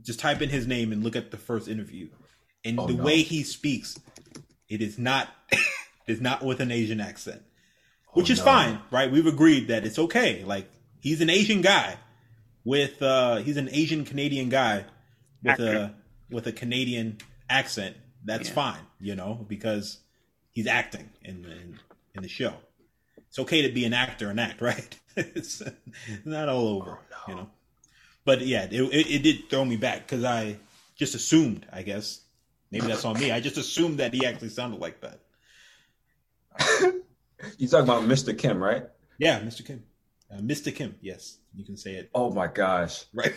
just type in his name and look at the first interview, and Oh, the no. way he speaks, it is not, it is not with an Asian accent, which oh, is Oh, no. fine, right? We've agreed that it's okay. Like he's an Asian guy with, uh he's an Asian Canadian guy with Actor. a with a Canadian accent. That's Yeah. fine, you know, because he's acting in the in, the show. It's okay to be an actor and act, right? it's not all over, you know. But yeah, it, it, it did throw me back because I just assumed, I guess, maybe that's on me. I just assumed that he actually sounded like that. You talking about Mr. Kim, right? Yeah, Mr. Kim, uh, Mr. Kim. Yes, you can say it Oh my gosh! right.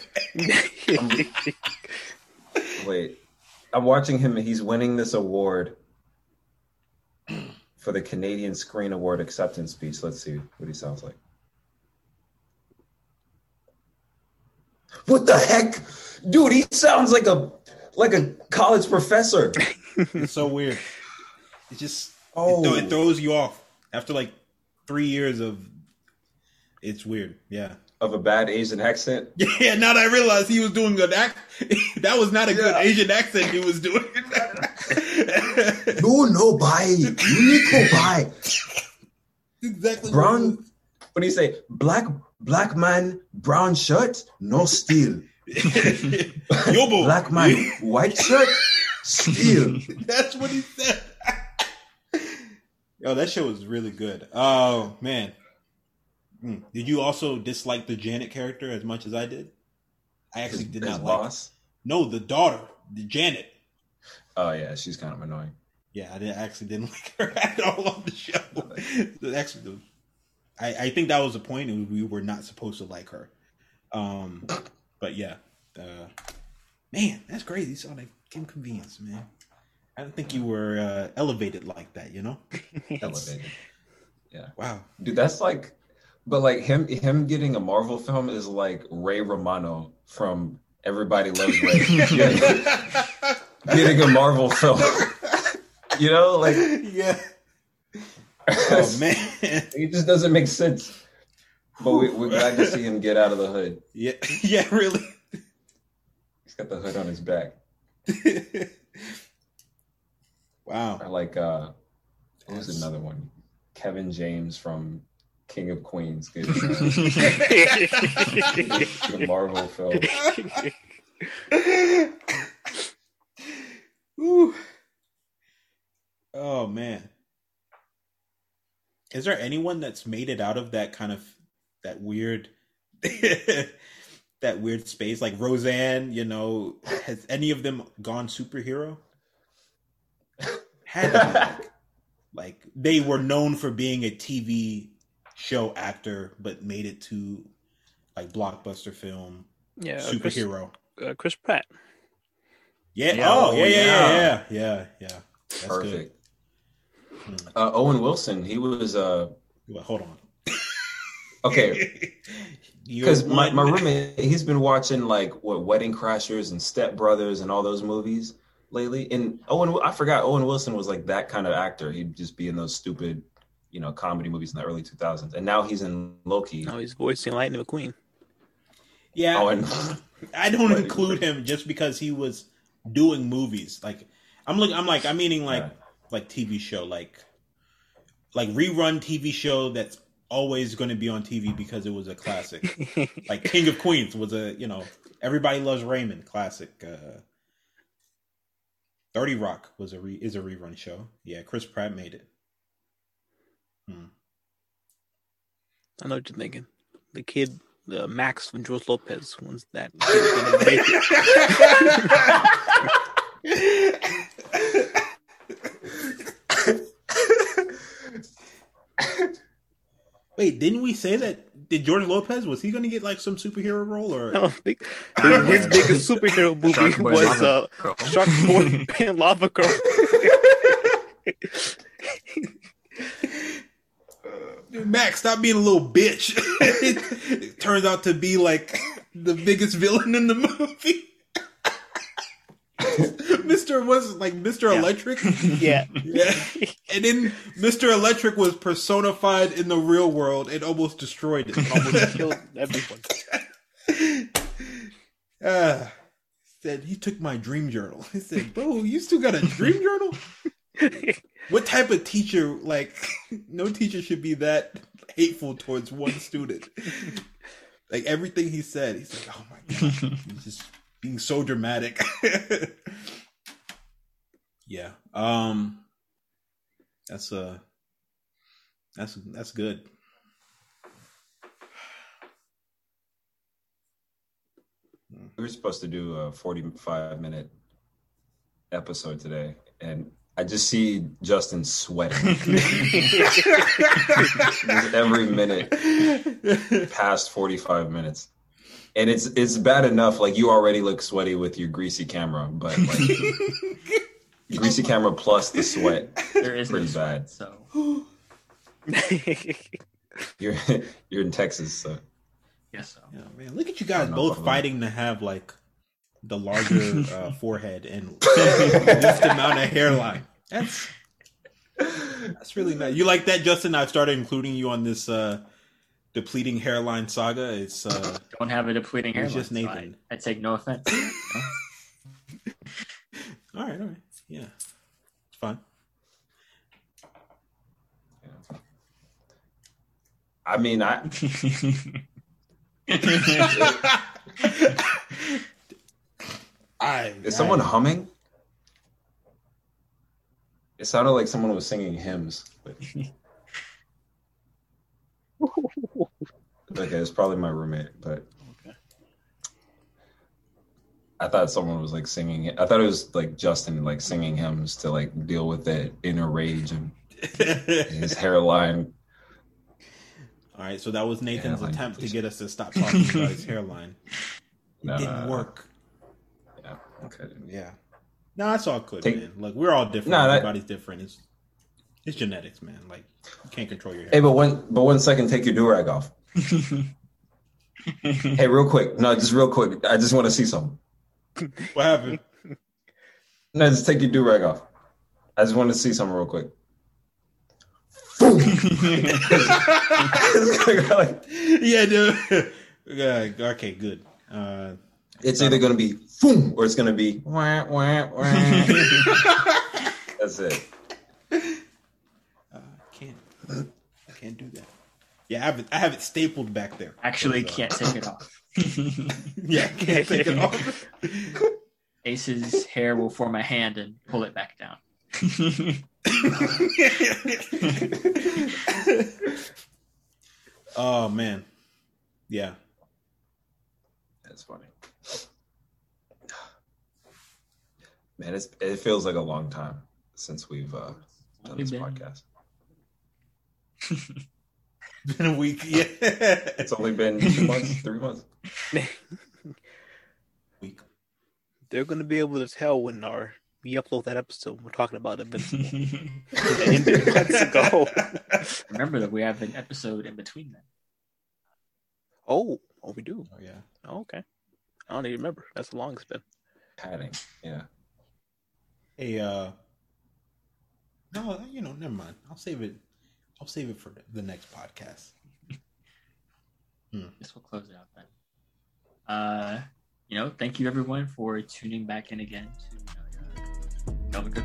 Wait, I'm watching him. and He's winning this award for the Canadian Screen Award acceptance speech. Let's see what he sounds like. What the heck, dude? He sounds like a like a college professor. it's so weird. It just Oh. it, throw- it throws you off after like three years of. It's weird. Yeah. of a bad Asian accent. Yeah, now that I realized he was doing good act, that was not a good Asian accent he was doing. No, no, buy. You need to buy. exactly. Brown. What do you say? Black black man, brown shirt, no steel. Yobo. Black man, white shirt, steel. That's what he said. Yo, that show was really good. Oh man. Mm. Did you also dislike the Janet character as much as I did? I actually His, did not like. boss. No, the daughter, the Janet. Oh yeah, she's kind of annoying. Yeah, I didn't, actually didn't like her at all on the show. The- actually, the, I, I think that was the point. and We were not supposed to like her. Um, but yeah, uh, man, that's crazy. You saw that Kim Convenience, man. I don't think you were uh, elevated like that. You know? Elevated. Yeah. Wow. Dude, that's like, but like him, him getting a Marvel film is like Ray Romano from Everybody Loves Ray. getting, getting a Marvel film. you know, like yeah. Oh man. it just doesn't make sense. But we, we're glad to see him get out of the hood. yeah. Yeah. Really. He's got the hood on his back. wow. Or like, uh, who's another one? Kevin James from King of Queens getting the Marvel film. Ooh. Oh man. Is there anyone that's made it out of that kind of that weird that weird space like Roseanne, you know, has any of them gone superhero? Had to like, like they were known for being a TV show actor but made it to like blockbuster film yeah, Chris, superhero. uh, Chris Pratt. Yeah. Yeah, Oh, oh, yeah, yeah, yeah, yeah. yeah, yeah, yeah. That's good. Perfect. Uh, Owen Wilson, he was uh Well, hold on. Okay, because my, my roommate he's been watching like what Wedding Crashers and Step Brothers and all those movies lately. And Owen, I forgot Owen Wilson was like that kind of actor. He'd just be in those stupid, you know, comedy movies in the early 2000s. And now he's in Loki. Now he's voicing Lightning McQueen. Yeah, Oh, and I don't include him just because he was doing movies. Like I'm like I'm like I'm meaning like Yeah. like TV show like like rerun TV show that's always going to be on TV because it was a classic. like King of Queens was a you know everybody loves Raymond classic. Uh, Thirty Rock was a re, is a rerun show. Yeah, Chris Pratt made it. Hmm. I know what you're thinking. The kid, the Max from George Lopez, once that kid's gonna make it. Wait, didn't we say that? Did George Lopez was he going to get like some superhero role or? I don't think his, his biggest superhero movie Shark Boy was Lava uh, Girl. Shark Boy and Lava Girl. Max, stop being a little bitch. it turns out to be like the biggest villain in the movie. Mr. was like Mr. Yeah. Electric. yeah. Yeah. And then Mr. Electric was personified in the real world and almost destroyed it. Almost killed everyone. Ah, said he took my dream journal. He said, "Bro, you still got a dream journal? What type of teacher? Like, no teacher should be that hateful towards one student. Like everything he said, he's like, oh my god, he's just being so dramatic. yeah, um, that's uh, that's that's good. we were supposed to do a 45 minute episode today. And I just see Justin sweating every minute past 45 minutes. And it's it's bad enough. Like you already look sweaty with your greasy camera, but like greasy camera plus the sweat, There is no Pretty sweat, bad. so you're you're in Texas, so yes, so Yeah, man, look at you guys both fighting to have like the larger uh, forehead and least amount of hairline. That's that's really nice. You like that, Justin? I've started including you on this uh, depleting hairline saga. It's uh, don't have a depleting hairline. It's just Nathan. I, I take no offense. all right, all right, yeah, it's fine. I mean I I is someone humming? It sounded like someone was singing hymns. But... okay, it's probably my roommate, but I thought someone was like singing it. I thought it was like Justin like singing hymns to like deal with that inner rage and his hairline. all right, so that was Nathan's Hairline, attempt to get us to stop talking about his hairline. It No, didn't work. Okay. Yeah. No, it's all good, Take- man. Look, we're all different. That- Everybody's different. It's it's genetics, man. Like you can't control your hair. Hey, but one but one second, take your do rag off. Hey, real quick. No, just real quick. I just want to see something. What happened? No, just take your do rag off. I just want to see something real quick. Yeah, dude. Yeah, okay, good. Uh, it's either going to be boom or it's going to be wah, wah, wah. That's it. uh, can't I can't do that. Yeah, I have it. I have it stapled back there. Actually, But, uh, can't take it off. Yeah, I can't take it off. Ace's hair will form a hand and pull it back down. oh man, yeah. That's funny. Man, it's, it feels like a long time since we've uh, done this Been- podcast. Been a week. Yeah, It's only been two months, three months. week. They're gonna be able to tell when our we upload that episode. We're talking about Invincible. It months ago. Remember that we have an episode in between them. Oh, oh, we do. Oh yeah. Oh, okay. I don't even remember. That's how long it's been. Padding. Yeah. Hey, uh, no, you know, never mind. I'll save it. I'll save it for the next podcast. This will close it out then. Uh, you know, thank you everyone for tuning back in again to uh, Good.